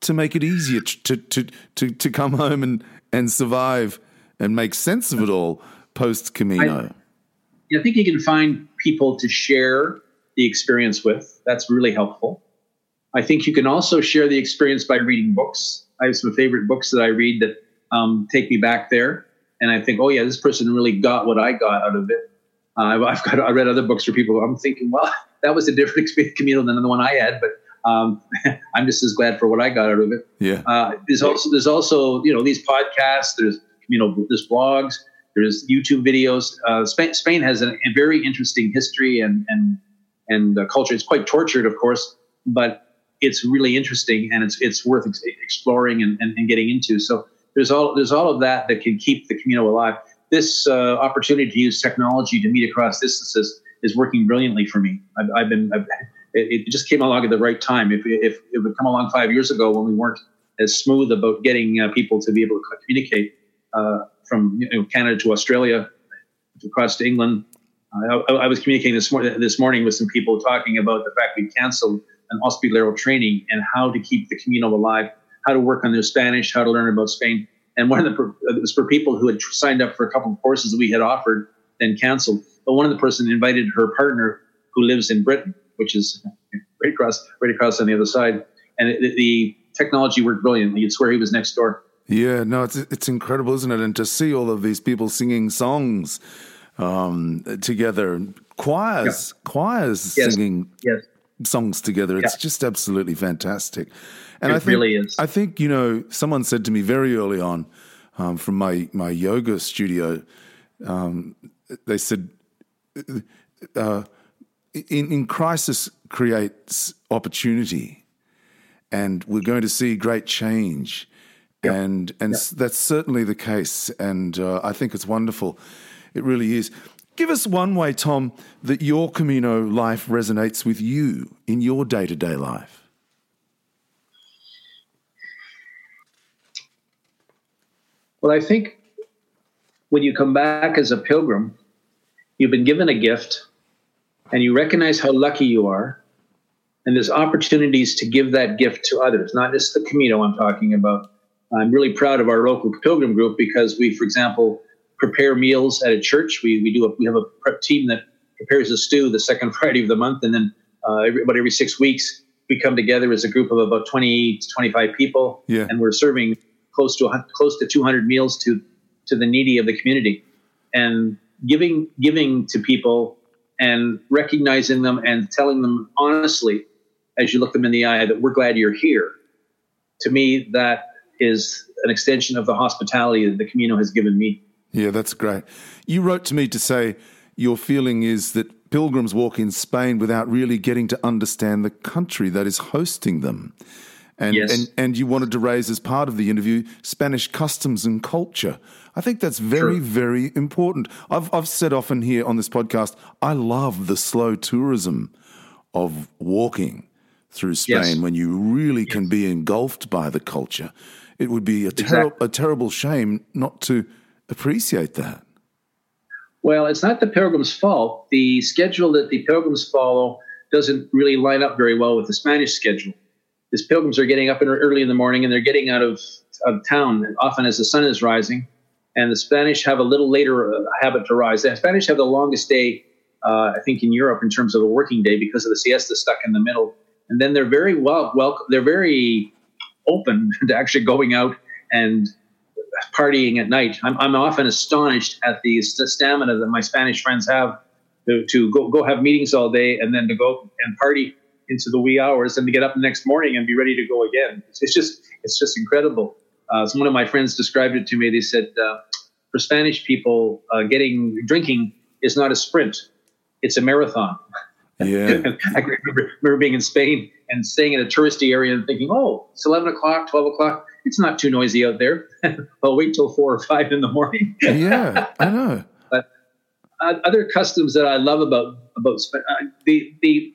to make it easier to to to, to come home and, and survive and make sense of it all post Camino? I, I think you can find people to share the experience with. That's really helpful. I think you can also share the experience by reading books. I have some favorite books that I read that um, take me back there, and I think, oh yeah, this person really got what I got out of it. Uh, I've, got I read other books for people. I'm thinking, well, that was a different experience Camino than the one I had, but um, I'm just as glad for what I got out of it. Yeah. Uh, there's also there's also you know these podcasts. There's you know there's blogs. There's YouTube videos. Uh, Spain, Spain has a, a, very interesting history and and and uh, culture. It's quite tortured, of course, but it's really interesting and it's it's worth ex- exploring and, and, and, getting into. So there's all there's all of that that can keep the Camino alive. This uh, opportunity to use technology to meet across distances is working brilliantly for me. I've, I've been I've, it, it, just came along at the right time. If, if it would come along five years ago when we weren't as smooth about getting uh, people to be able to communicate uh, from you know, Canada to Australia, across to England. I, I, was communicating this, mor- this morning with some people talking about the fact we canceled an hospitalero training and how to keep the Camino alive, how to work on their Spanish, how to learn about Spain. And one of the it was for people who had signed up for a couple of courses that we had offered, then canceled. But one of the person invited her partner who lives in Britain, which is right across right across on the other side. And it, the technology worked brilliantly. You'd swear he was next door. Yeah, no, it's it's incredible, isn't it? And to see all of these people singing songs um, together, choirs, yeah. choirs yes. singing yes songs together. It's yeah. just absolutely fantastic. And it I think, really is. I think, you know, someone said to me very early on um, from my, my yoga studio, um, they said, uh, in, in crisis creates opportunity, and we're going to see great change. Yep. And and yep. that's certainly the case, and uh, I think it's wonderful. It really is. Give us one way, Tom, that your Camino life resonates with you in your day to day life. Well, I think when you come back as a pilgrim, you've been given a gift and you recognize how lucky you are. And there's opportunities to give that gift to others, not just the Camino I'm talking about. I'm really proud of our local pilgrim group because we, for example, prepare meals at a church. We, we do a, we have a prep team that prepares a stew the second Friday of the month, and then uh, every, about every six weeks we come together as a group of about 20 to 25 people, yeah. and we're serving close to close to 200 meals to to the needy of the community, and giving giving to people and recognizing them and telling them honestly as you look them in the eye that we're glad you're here. To me, that is an extension of the hospitality that the Camino has given me. Yeah, that's great. You wrote to me to say your feeling is that pilgrims walk in Spain without really getting to understand the country that is hosting them. And, yes. and, and you wanted to raise as part of the interview Spanish customs and culture. I think that's very, very important. I've, I've said often here on this podcast, I love the slow tourism of walking through Spain yes. when you really yes. can be engulfed by the culture. It would be a, ter- exactly. a terrible shame not to appreciate that? Well, it's not the pilgrim's fault. The schedule that the pilgrims follow doesn't really line up very well with the Spanish schedule. These pilgrims are getting up early in the morning and they're getting out of, of town often as the sun is rising. And the Spanish have a little later uh, habit to rise. The Spanish have the longest day, uh, I think, in Europe in terms of a working day because of the siesta stuck in the middle. And then they're very well. They're very open to actually going out and partying at night. I'm, I'm often astonished at the stamina that my Spanish friends have to, to go, go have meetings all day and then to go and party into the wee hours and to get up the next morning and be ready to go again. It's, it's just it's just incredible. Uh, so one of my friends described it to me. They said uh, for Spanish people, uh, getting drinking is not a sprint; it's a marathon. Yeah, I remember, remember being in Spain and staying in a touristy area and thinking, "Oh, it's eleven o'clock, twelve o'clock it's not too noisy out there. I'll wait till four or five in the morning. yeah, I know. But uh, other customs that I love about about uh, the the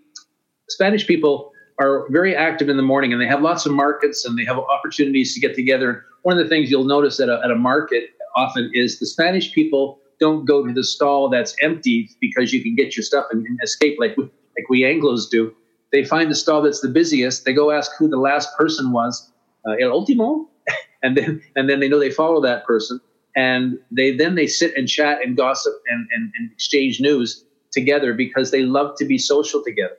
Spanish people are very active in the morning, and they have lots of markets, and they have opportunities to get together. One of the things you'll notice at a, at a market often is the Spanish people don't go to the stall that's empty because you can get your stuff and, and escape like we, like we Anglos do. They find the stall that's the busiest. They go ask who the last person was, uh, el último, and then and then they know they follow that person, and they then they sit and chat and gossip and, and, and exchange news together because they love to be social together.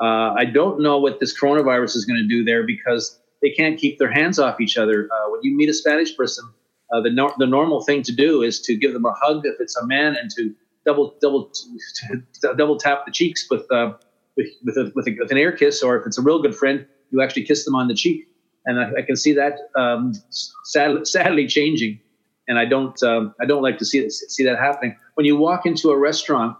Uh, I don't know what this coronavirus is going to do there because they can't keep their hands off each other. Uh, when you meet a Spanish person, uh, the nor- the normal thing to do is to give them a hug if it's a man and to double double double tap the cheeks with uh, with with, a, with, a, with, an air kiss, or if it's a real good friend, you actually kiss them on the cheek. And I, I can see that um, sad, sadly changing, and I don't um, I don't like to see see that happening. When you walk into a restaurant,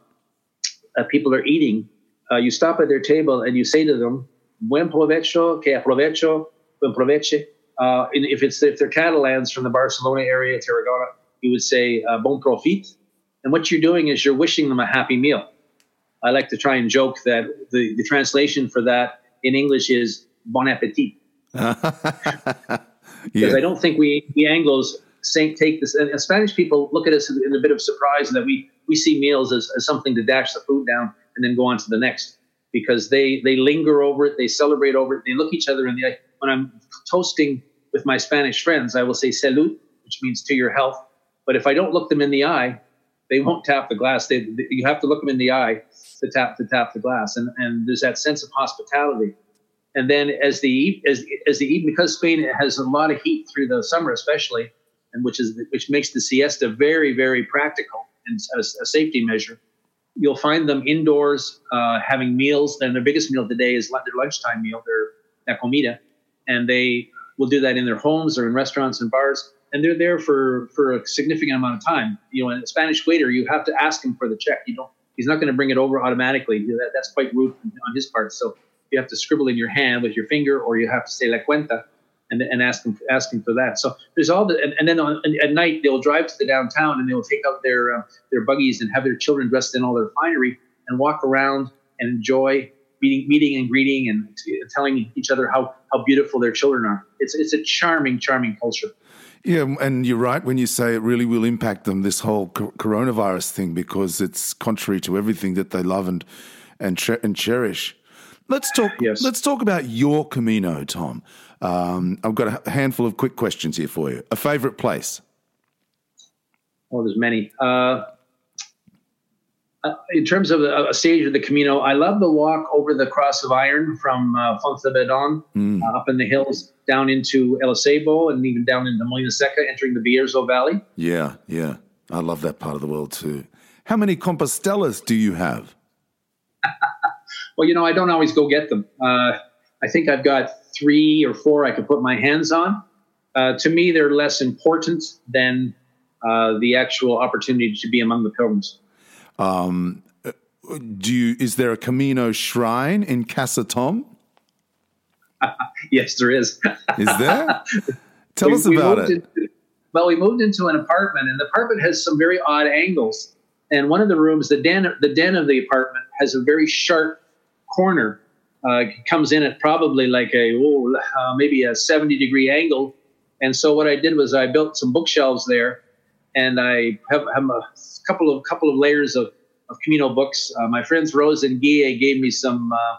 uh, people are eating uh, you stop at their table and you say to them, "Buen provecho, que aprovecho, buen proveche." Uh, if it's if they're Catalans from the Barcelona area, Tarragona, you would say uh, "Bon profit," and what you're doing is you're wishing them a happy meal. I like to try and joke that the, the translation for that in English is "Bon appetit," because yeah. I don't think we we Anglos take this. And Spanish people look at us in a bit of surprise that we we see meals as, as something to dash the food down and then go on to the next because they they linger over it, they celebrate over it, they look each other in the eye. When I'm toasting with my Spanish friends, I will say salud, which means to your health. But if I don't look them in the eye, they won't tap the glass. They, they, you have to look them in the eye to tap to tap the glass, and and there's that sense of hospitality. And then as the as as the evening, because Spain has a lot of heat through the summer, especially, and which is which makes the siesta very very practical and a, a safety measure you'll find them indoors uh, having meals. Then their biggest meal of the day is their lunchtime meal, their la comida, and they will do that in their homes or in restaurants and bars. And they're there for for a significant amount of time. You know, a Spanish waiter, you have to ask him for the check. You don't. He's not going to bring it over automatically. That, that's quite rude on his part. So you have to scribble in your hand with your finger, or you have to say la cuenta and, and ask them ask them for that. So there's all the and, and then on, at night they'll drive to the downtown and they'll take out their uh, their buggies and have their children dressed in all their finery and walk around and enjoy meeting meeting and greeting and telling each other how how beautiful their children are. It's it's a charming charming culture. Yeah, and you're right when you say it really will impact them. This whole coronavirus thing because it's contrary to everything that they love and and, and cherish. Let's talk. Yes. Let's talk about your Camino, Tom. Um, I've got a handful of quick questions here for you. A favorite place? Well, there's many. Uh, uh, in terms of a, a, stage of the Camino, I love the walk over the Cross of Iron from uh, Foncebadón mm. uh, up in the hills down into El Acebo and even down into Molinaseca, entering the Bierzo Valley. Yeah, yeah. I love that part of the world too. How many Compostelas do you have? well, you know, I don't always go get them. Uh, I think I've got three or four I could put my hands on. Uh, to me, they're less important than uh, the actual opportunity to be among the pilgrims. Um, do you? Is there a Camino shrine in Casa Tom? yes, there is. is there? Tell we, us about it. Into, well, we moved into an apartment, and the apartment has some very odd angles. And one of the rooms, the den, the den of the apartment, has a very sharp corner uh, comes in at probably like a oh, uh, maybe a 70 degree angle. And so what I did was I built some bookshelves there, and I have, have a couple of couple of layers of, of Camino books. Uh, my friends Rose and Guille gave me some uh,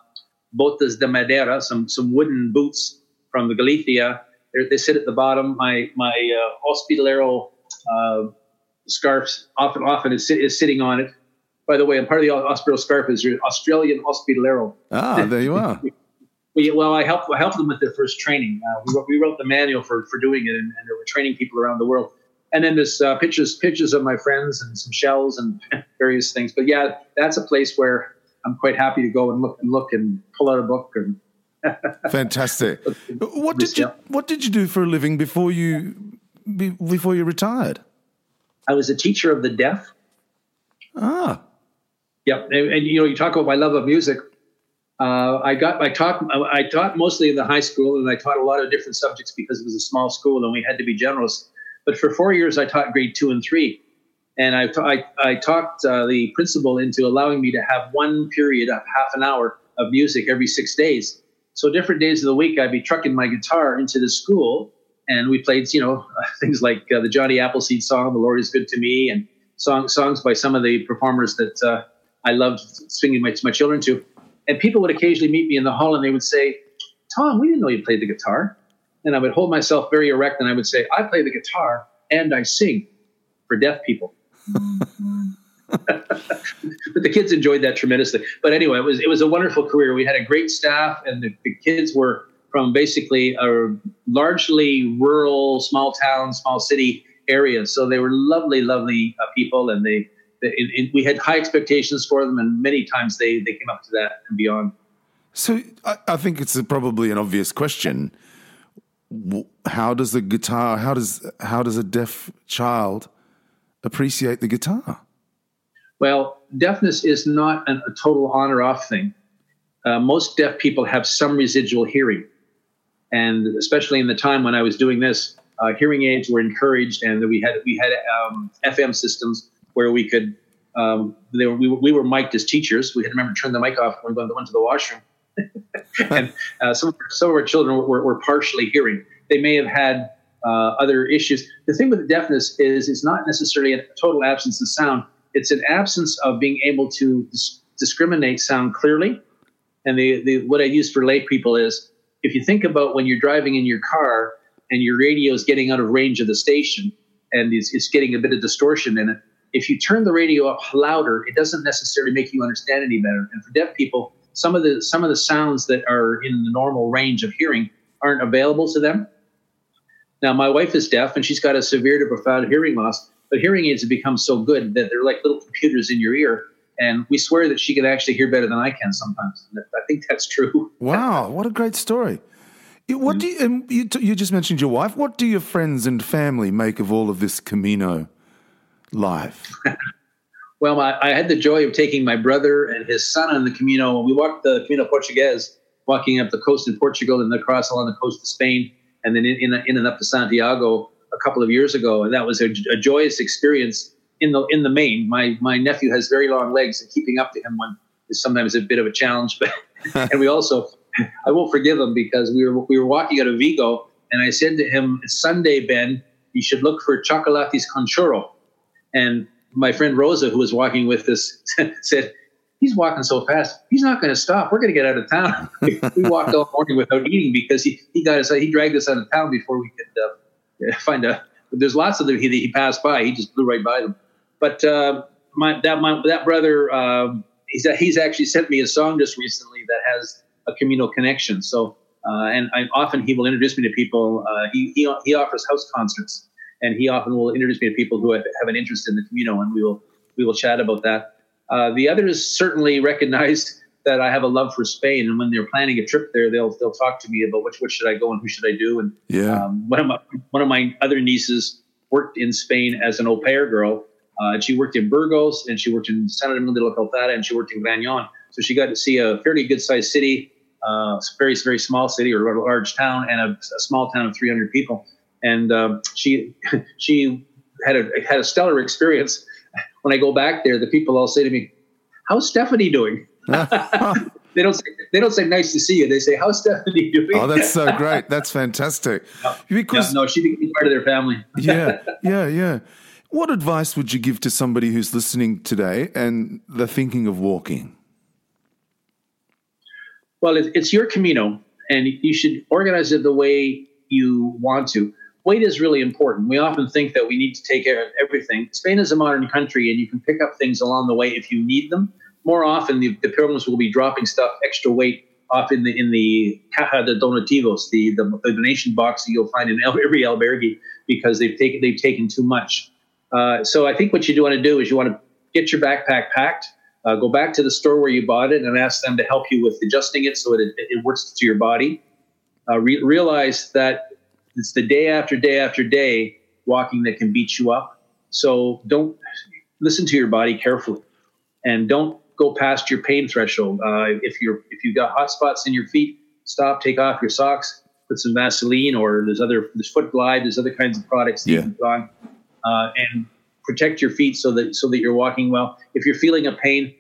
botas de madera, some some wooden boots from the Galicia. They're, they sit at the bottom. My my uh, hospitalero uh, scarf often often is, is sitting on it. By the way, I'm part of the hospital scarf is your Australian Hospitalero. Ah, there you are. we, well, I helped I helped them with their first training. Uh, we, wrote, we wrote the manual for for doing it, and, and they were training people around the world. And then there's uh, pictures pictures of my friends and some shells and various things. But yeah, that's a place where I'm quite happy to go and look and look and pull out a book and. Fantastic. What did you What did you do for a living before you before you retired? I was a teacher of the deaf. Ah. Yep, and, and, you know, you talk about my love of music. Uh, I got I taught I taught mostly in the high school, and I taught a lot of different subjects because it was a small school and we had to be generous. But for four years, I taught grade two and three, and I I, I talked uh, the principal into allowing me to have one period of half an hour of music every six days. So different days of the week, I'd be trucking my guitar into the school, and we played you know things like uh, the Johnny Appleseed song, "The Lord Is Good to Me," and song, songs by some of the performers that uh, I loved singing my, my children to. And people would occasionally meet me in the hall and they would say, Tom, we didn't know you played the guitar. and I would hold myself very erect and I would say, I play the guitar and I sing for deaf people. but the kids enjoyed that tremendously. But anyway, it was it was a wonderful career. We had a great staff, and the, the kids were from basically a largely rural, small town, small city area. So they were lovely, lovely uh, people, and they, they it, it, we had high expectations for them, and many times they they came up to that and beyond. So I, I think it's a, probably an obvious question. How does the guitar? How does how does a deaf child appreciate the guitar? Well, deafness is not an, a total on or off thing. Uh, most deaf people have some residual hearing. And especially in the time when I was doing this, uh, hearing aids were encouraged, and we had we had um, FM systems where we could. Um, were, we, were, we were mic'd as teachers. We had to remember to turn the mic off when we went to the washroom. and uh, some, some of our children were, were, partially hearing. They may have had uh, other issues. The thing with deafness is it's not necessarily a total absence of sound. It's an absence of being able to dis- discriminate sound clearly. And the, the what I use for lay people is if you think about when you're driving in your car and your radio is getting out of range of the station and it's, it's getting a bit of distortion in it, if you turn the radio up louder, it doesn't necessarily make you understand any better. And for deaf people, some of the some of the sounds that are in the normal range of hearing aren't available to them. Now, my wife is deaf and she's got a severe to profound hearing loss, but hearing aids have become so good that they're like little computers in your ear. And we swear that she can actually hear better than I can sometimes. I think that's true. Wow, what a great story. What mm-hmm. do you, you, you just mentioned your wife. What do your friends and family make of all of this Camino life? well, I, I, had the joy of taking my brother and his son on the Camino. We walked the Camino Portugues, walking up the coast in Portugal and across along the coast of Spain, and then in, in, in and up to Santiago a couple of years ago. And that was a, a joyous experience in the in the main. My my nephew has very long legs, and keeping up to him one is sometimes a bit of a challenge. But and we also, I won't forgive him because we were we were walking out of Vigo, and I said to him, Sunday, Ben. You should look for chocolates con churro." And my friend Rosa, who was walking with us, said. He's walking so fast. He's not going to stop. We're going to get out of town. we walked all morning without eating because he, he got us. He dragged us out of town before we could uh, find a. There's lots of them he, he passed by. He just blew right by them. But uh, my that my that brother, um, he's he's actually sent me a song just recently that has a communal connection. So uh, and I, often he will introduce me to people. Uh, he, he he offers house concerts, and he often will introduce me to people who have, have an interest in the Camino, and we will we will chat about that. Uh, the others certainly recognize that I have a love for Spain, and when they're planning a trip there, they'll they'll talk to me about which which should I go and who should I do. And yeah, um, one of my one of my other nieces worked in Spain as an au pair girl, uh, and she worked in Burgos and she worked in San Ramon de la Calzada and she worked in Grañón. So she got to see a fairly good sized city, uh, very, very small city or a large town and a, a small town of 300 people. And um, she, she had a, had a stellar experience. When I go back there, the people all say to me, how's Stephanie doing? they don't say they don't say nice to see you. They say how's Stephanie doing? Oh, that's so great. That's fantastic. Because no, no she became part of their family. yeah, yeah, yeah. What advice would you give to somebody who's listening today and they're thinking of walking? Well, it's your Camino, and you should organize it the way you want to. Weight is really important. We often think that we need to take care of everything. Spain is a modern country, and you can pick up things along the way if you need them. More often, the, the pilgrims will be dropping stuff extra weight off in the in the caja de donativos, the, the, the donation box that you'll find in every albergue, because they've taken they've taken too much. Uh, so I think what you do want to do is you want to get your backpack packed, uh, go back to the store where you bought it, and ask them to help you with adjusting it so it, it works to your body. Uh, re- realize that it's the day after day after day walking that can beat you up. So don't listen to your body carefully, and don't go past your pain threshold. Uh, if you're if you've got hot spots in your feet, stop, take off your socks, put some Vaseline, or there's other there's Foot Glide, there's other kinds of products that yeah. you can buy uh, and protect your feet so that so that you're walking well. If you're feeling a pain,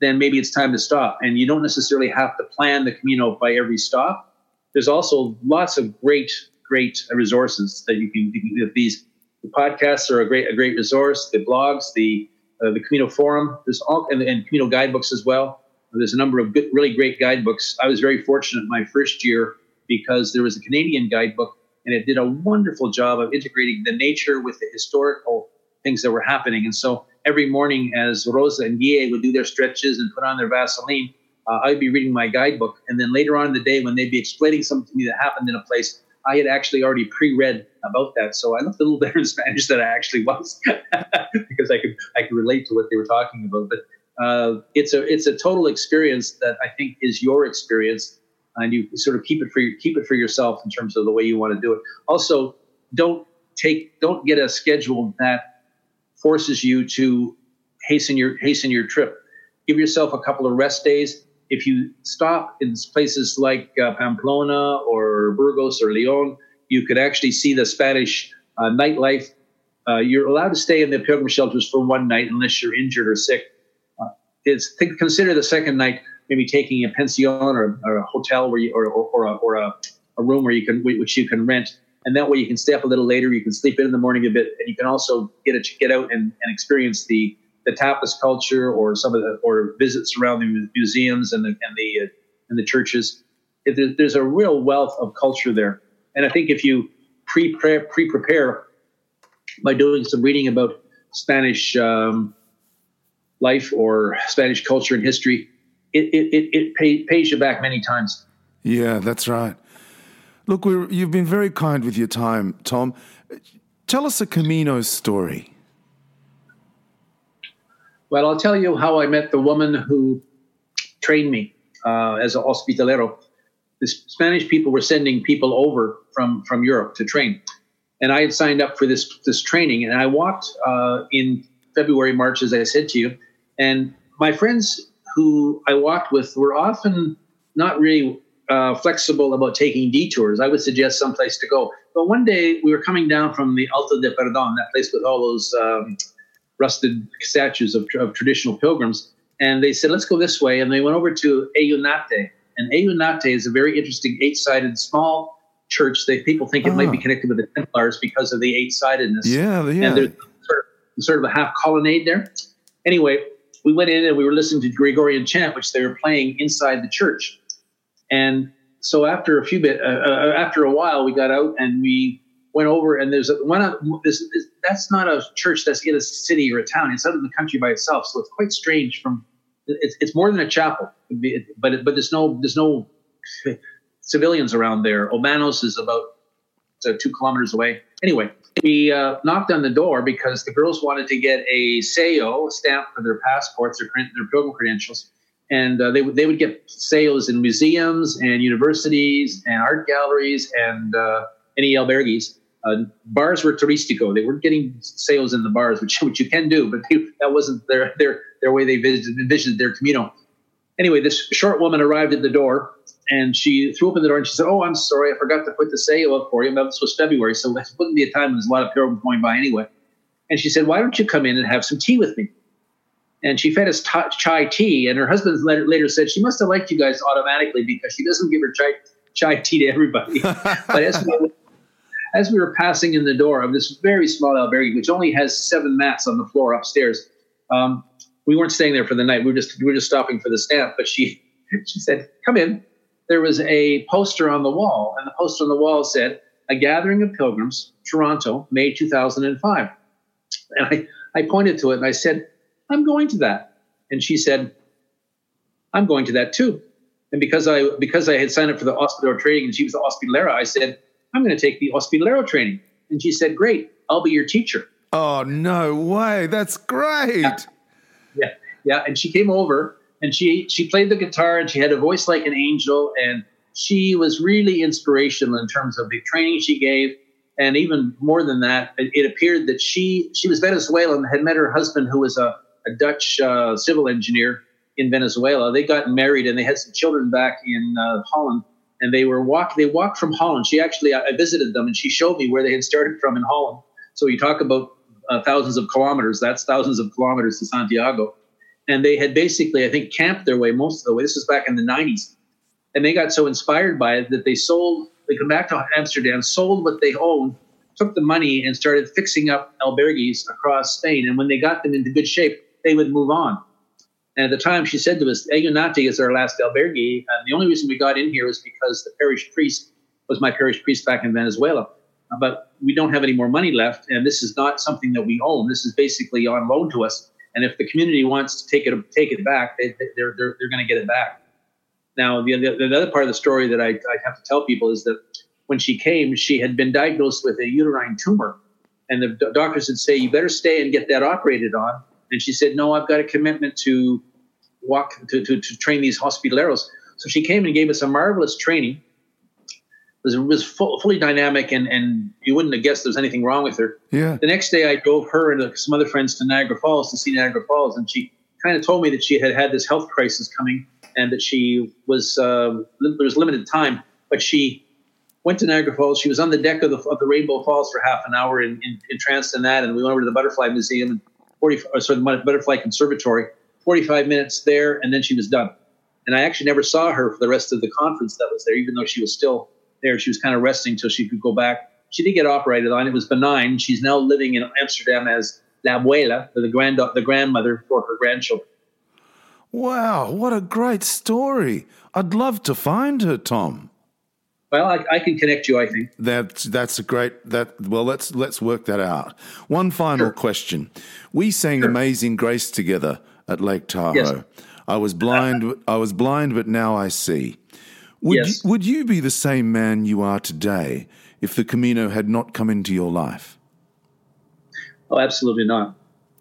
then maybe it's time to stop. And you don't necessarily have to plan the Camino by every stop. There's also lots of great great resources that you can. Can these the podcasts are a great a great resource. The blogs, the uh, the Camino forum, there's all and, and Camino guidebooks as well. There's a number of good, really great guidebooks. I was very fortunate my first year because there was a Canadian guidebook and it did a wonderful job of integrating the nature with the historical things that were happening. And so every morning, as Rosa and Guille would do their stretches and put on their Vaseline, uh, I'd be reading my guidebook. And then later on in the day, when they'd be explaining something to me that happened in a place, I had actually already pre-read about that. So I looked a little better in Spanish than I actually was because I could I could relate to what they were talking about. But uh, it's a it's a total experience that I think is your experience, and you sort of keep it for your, keep it for yourself in terms of the way you want to do it. Also, don't take don't get a schedule that forces you to hasten your hasten your trip. Give yourself a couple of rest days if you stop in places like uh, Pamplona or Burgos or Leon, you could actually see the Spanish uh, nightlife. Uh, you're allowed to stay in the pilgrim shelters for one night unless you're injured or sick. Uh, it's think, consider the second night maybe taking a pension or, or a hotel where you or, or, or, a, or a, a, room where you can which you can rent, and that way you can stay up a little later. You can sleep in in the morning a bit, and you can also get a, get out and, and experience the the tapas culture or some of the or visits around the museums and the and the uh, and the churches. It, there's a real wealth of culture there, and I think if you pre pre prepare by doing some reading about Spanish um, life or Spanish culture and history, it it, it, it pay, pays you back many times. Yeah, that's right. Look, you've been very kind with your time, Tom. Tell us a Camino story. Well, I'll tell you how I met the woman who trained me uh, as an hospitalero. The Spanish people were sending people over from, from Europe to train. And I had signed up for this, this training. And I walked uh, in February, March, as I said to you. And my friends who I walked with were often not really uh, flexible about taking detours. I would suggest someplace to go. But one day we were coming down from the Alto de Perdón, that place with all those um, rusted statues of, of traditional pilgrims. And they said, let's go this way. And they went over to Eunate. And Eunate is a very interesting eight sided small church. They, people think it oh. might be ah. connected with the Templars because of the eight sidedness. Yeah, yeah. And there's sort of, sort of a half colonnade there. Anyway, we went in and we were listening to Gregorian chant, which they were playing inside the church. And so after a few bit, uh, uh, after a while, we got out and we went over and there's a, one of this, this, that's not a church that's in a city or a town. It's out in the country by itself. So it's quite strange from it's, it's more than a chapel. But but there's no there's no civilians around there. Obanos is about uh, two kilometers away. Anyway we uh, knocked on the door because the girls wanted to get a sello stamp for their passports their, their pilgrim credentials. And uh, they, would, they would get sellos in museums and universities and art galleries and uh, any albergues uh, bars were turistico. They weren't getting sales in the bars, which which you can do, but they, that wasn't their their their way they visited, visited their Camino. Anyway, this short woman arrived at the door and she threw open the door and she said, "Oh, I'm sorry, I forgot to put the sale up for you." This was February, so it wouldn't be a time when there's a lot of pilgrims going by anyway. And she said, "Why don't you come in and have some tea with me?" And she fed us t- chai tea. And her husband later, later said she must have liked you guys automatically because she doesn't give her chai chai tea to everybody. but as we as we were passing in the door of this very small albergue, which only has seven mats on the floor upstairs, um, we weren't staying there for the night. We were just we were just stopping for the stamp. But she she said, "Come in." There was a poster on the wall, and the poster on the wall said, "A gathering of pilgrims, Toronto, May 2005." And I I pointed to it and I said, "I'm going to that." And she said, "I'm going to that too." And because I because I had signed up for the hospital training and she was the hospitalera, I said, I'm going to take the hospitalero training. And she said, Great, I'll be your teacher. Oh, no way. That's great. Yeah. yeah. yeah. And she came over and she, she played the guitar and she had a voice like an angel. And she was really inspirational in terms of the training she gave. And even more than that, it, it appeared that she, she was Venezuelan, had met her husband, who was a, a Dutch uh, civil engineer in Venezuela. They got married and they had some children back in uh, Holland and they were walk they walked from Holland. She actually I visited them and she showed me where they had started from in Holland. So you talk about uh, thousands of kilometers. That's thousands of kilometers to Santiago, and they had basically I think camped their way most of the way. This was back in the '90s, and they got so inspired by it that they sold. They come back to Amsterdam, sold what they owned, took the money, and started fixing up albergues across Spain. And when they got them into good shape, they would move on. And at the time, she said to us, Eunate is our last albergue. And the only reason we got in here was because the parish priest was my parish priest back in Venezuela. Uh, but we don't have any more money left, and this is not something that we own. This is basically on loan to us. And if the community wants to take it take it back, they, they're they're, they're going to get it back. Now, the, the, the other part of the story that I, I have to tell people is that when she came, she had been diagnosed with a uterine tumor, and the doctors would say, "You better stay and get that operated on." And she said, "No, I've got a commitment to walk to to, to train these hospitaleros." So she came and gave us a marvelous training. It was, it was full, fully dynamic, and, and you wouldn't have guessed there was anything wrong with her. Yeah. The next day, I drove her and some other friends to Niagara Falls to see Niagara Falls, and she kind of told me that she had had this health crisis coming, and that she was uh, there was limited time, but she went to Niagara Falls. She was on the deck of the, of the Rainbow Falls for half an hour in, in, entranced in that, and we went over to the Butterfly Museum and 40, uh, sorry, the Butterfly Conservatory. 45 minutes there, and then she was done. And I actually never saw her for the rest of the conference that was there, even though she was still there. She was kind of resting till she could go back. She did get operated on. It was benign. She's now living in Amsterdam as La Abuela, the, grand, the grandmother for her grandchildren. Wow, what a great story. I'd love to find her, Tom. Well, I, I, can connect you. I think that's that's a great that. Well, let's let's work that out. One final sure. question: We sang sure. "Amazing Grace" together at Lake Tahoe. Yes. I was blind. I was blind, but now I see. Would yes. you, would you be the same man you are today if the Camino had not come into your life? Oh, absolutely not.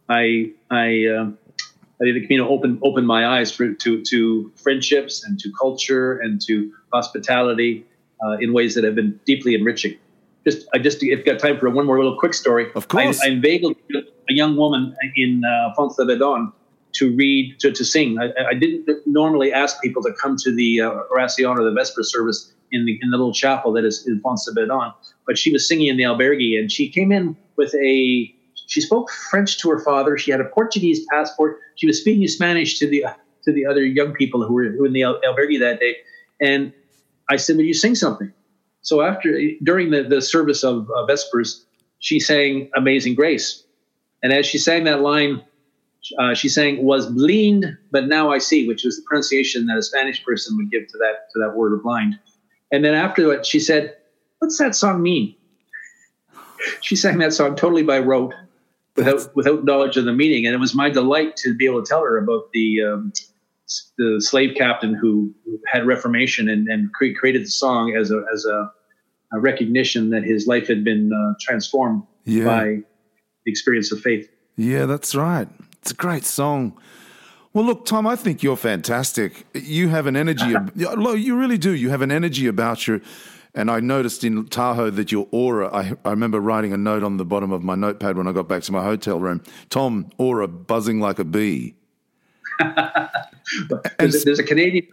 I I uh, I think the Camino opened opened my eyes for, to to friendships and to culture and to hospitality uh, in ways that have been deeply enriching. Just I just if got time for one more little quick story. Of course, I, I inveigled a young woman in uh, Foncebadón to read to, to sing. I, I, didn't normally ask people to come to the uh, Oracion or the Vesper service in the in the little chapel that is in Foncebadón, but she was singing in the albergue, and she came in with a. She spoke French to her father. She had a Portuguese passport. She was speaking Spanish to the to the other young people who were, who were in the albergue that day, and I said, "Will you sing something?" So after during the, the service of uh, Vespers, she sang "Amazing Grace," and as she sang that line, uh, she's saying was blind, but now I see, which is the pronunciation that a Spanish person would give to that to that word of blind. And then after that, she said, "What's that song mean?" She sang that song totally by rote, without without knowledge of the meaning. And it was my delight to be able to tell her about the um, the slave captain who had Reformation and, and cre- created the song as a as a, a, recognition that his life had been uh, transformed yeah. by the experience of faith. Yeah, that's right. It's a great song. Well, look, Tom, I think you're fantastic. You have an energy. you really do. You have an energy about you. And I noticed in Tahoe that your aura, I, I, remember writing a note on the bottom of my notepad when I got back to my hotel room Tom, aura buzzing like a bee. there's, there's, a Canadian.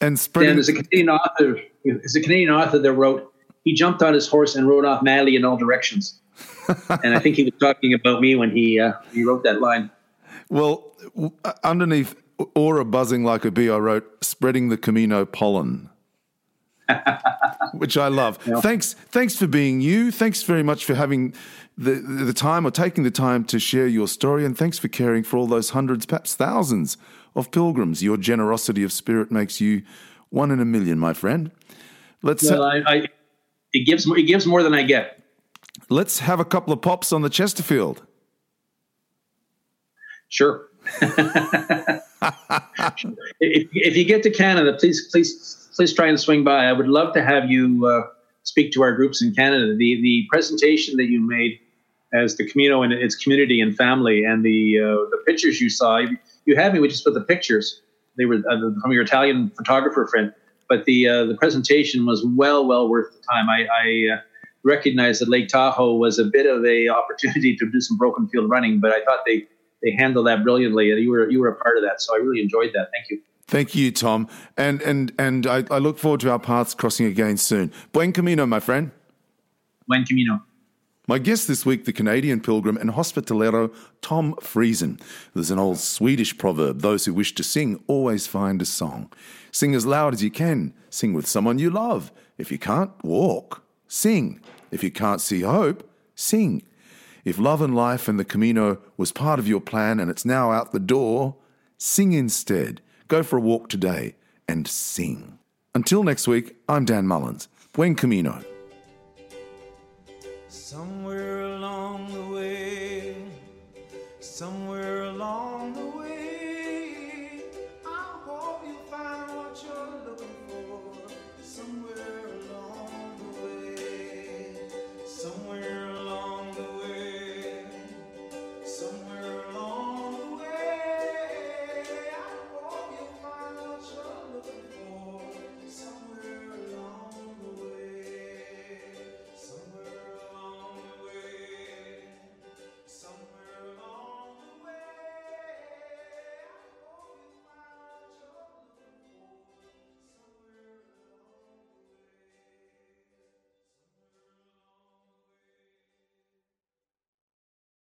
And spreading, there's a Canadian author. There's a Canadian author that wrote, he jumped on his horse and rode off madly in all directions. and I think he was talking about me when he, uh, he wrote that line. Well, underneath aura buzzing like a bee, I wrote spreading the Camino pollen. which I love. Yeah. Thanks, thanks for being you. Thanks very much for having the the time or taking the time to share your story, and thanks for caring for all those hundreds, perhaps thousands of pilgrims. Your generosity of spirit makes you one in a million, my friend. Let's. Well, I, I, it gives it gives more than I get. Let's have a couple of pops on the Chesterfield. Sure. if, if you get to Canada, please please please try and swing by. I would love to have you uh, speak to our groups in Canada. The the presentation that you made as the Camino and its community and family, and the uh, the pictures you saw. You had me We just put the pictures. They were uh, from your Italian photographer friend, but the uh, the presentation was well well worth the time. I, I uh, recognized that Lake Tahoe was a bit of a opportunity to do some broken field running, but I thought they they handled that brilliantly, and you were you were a part of that. So I really enjoyed that. Thank you. Thank you, Tom, and and and I, I look forward to our paths crossing again soon. Buen camino, my friend. Buen camino. My guest this week, the Canadian pilgrim and hospitalero Tom Friesen. There's an old Swedish proverb those who wish to sing always find a song. Sing as loud as you can. Sing with someone you love. If you can't, walk. Sing. If you can't see hope, sing. If love and life and the Camino was part of your plan and it's now out the door, sing instead. Go for a walk today and sing. Until next week, I'm Dan Mullins. Buen Camino. Somewhere along the way.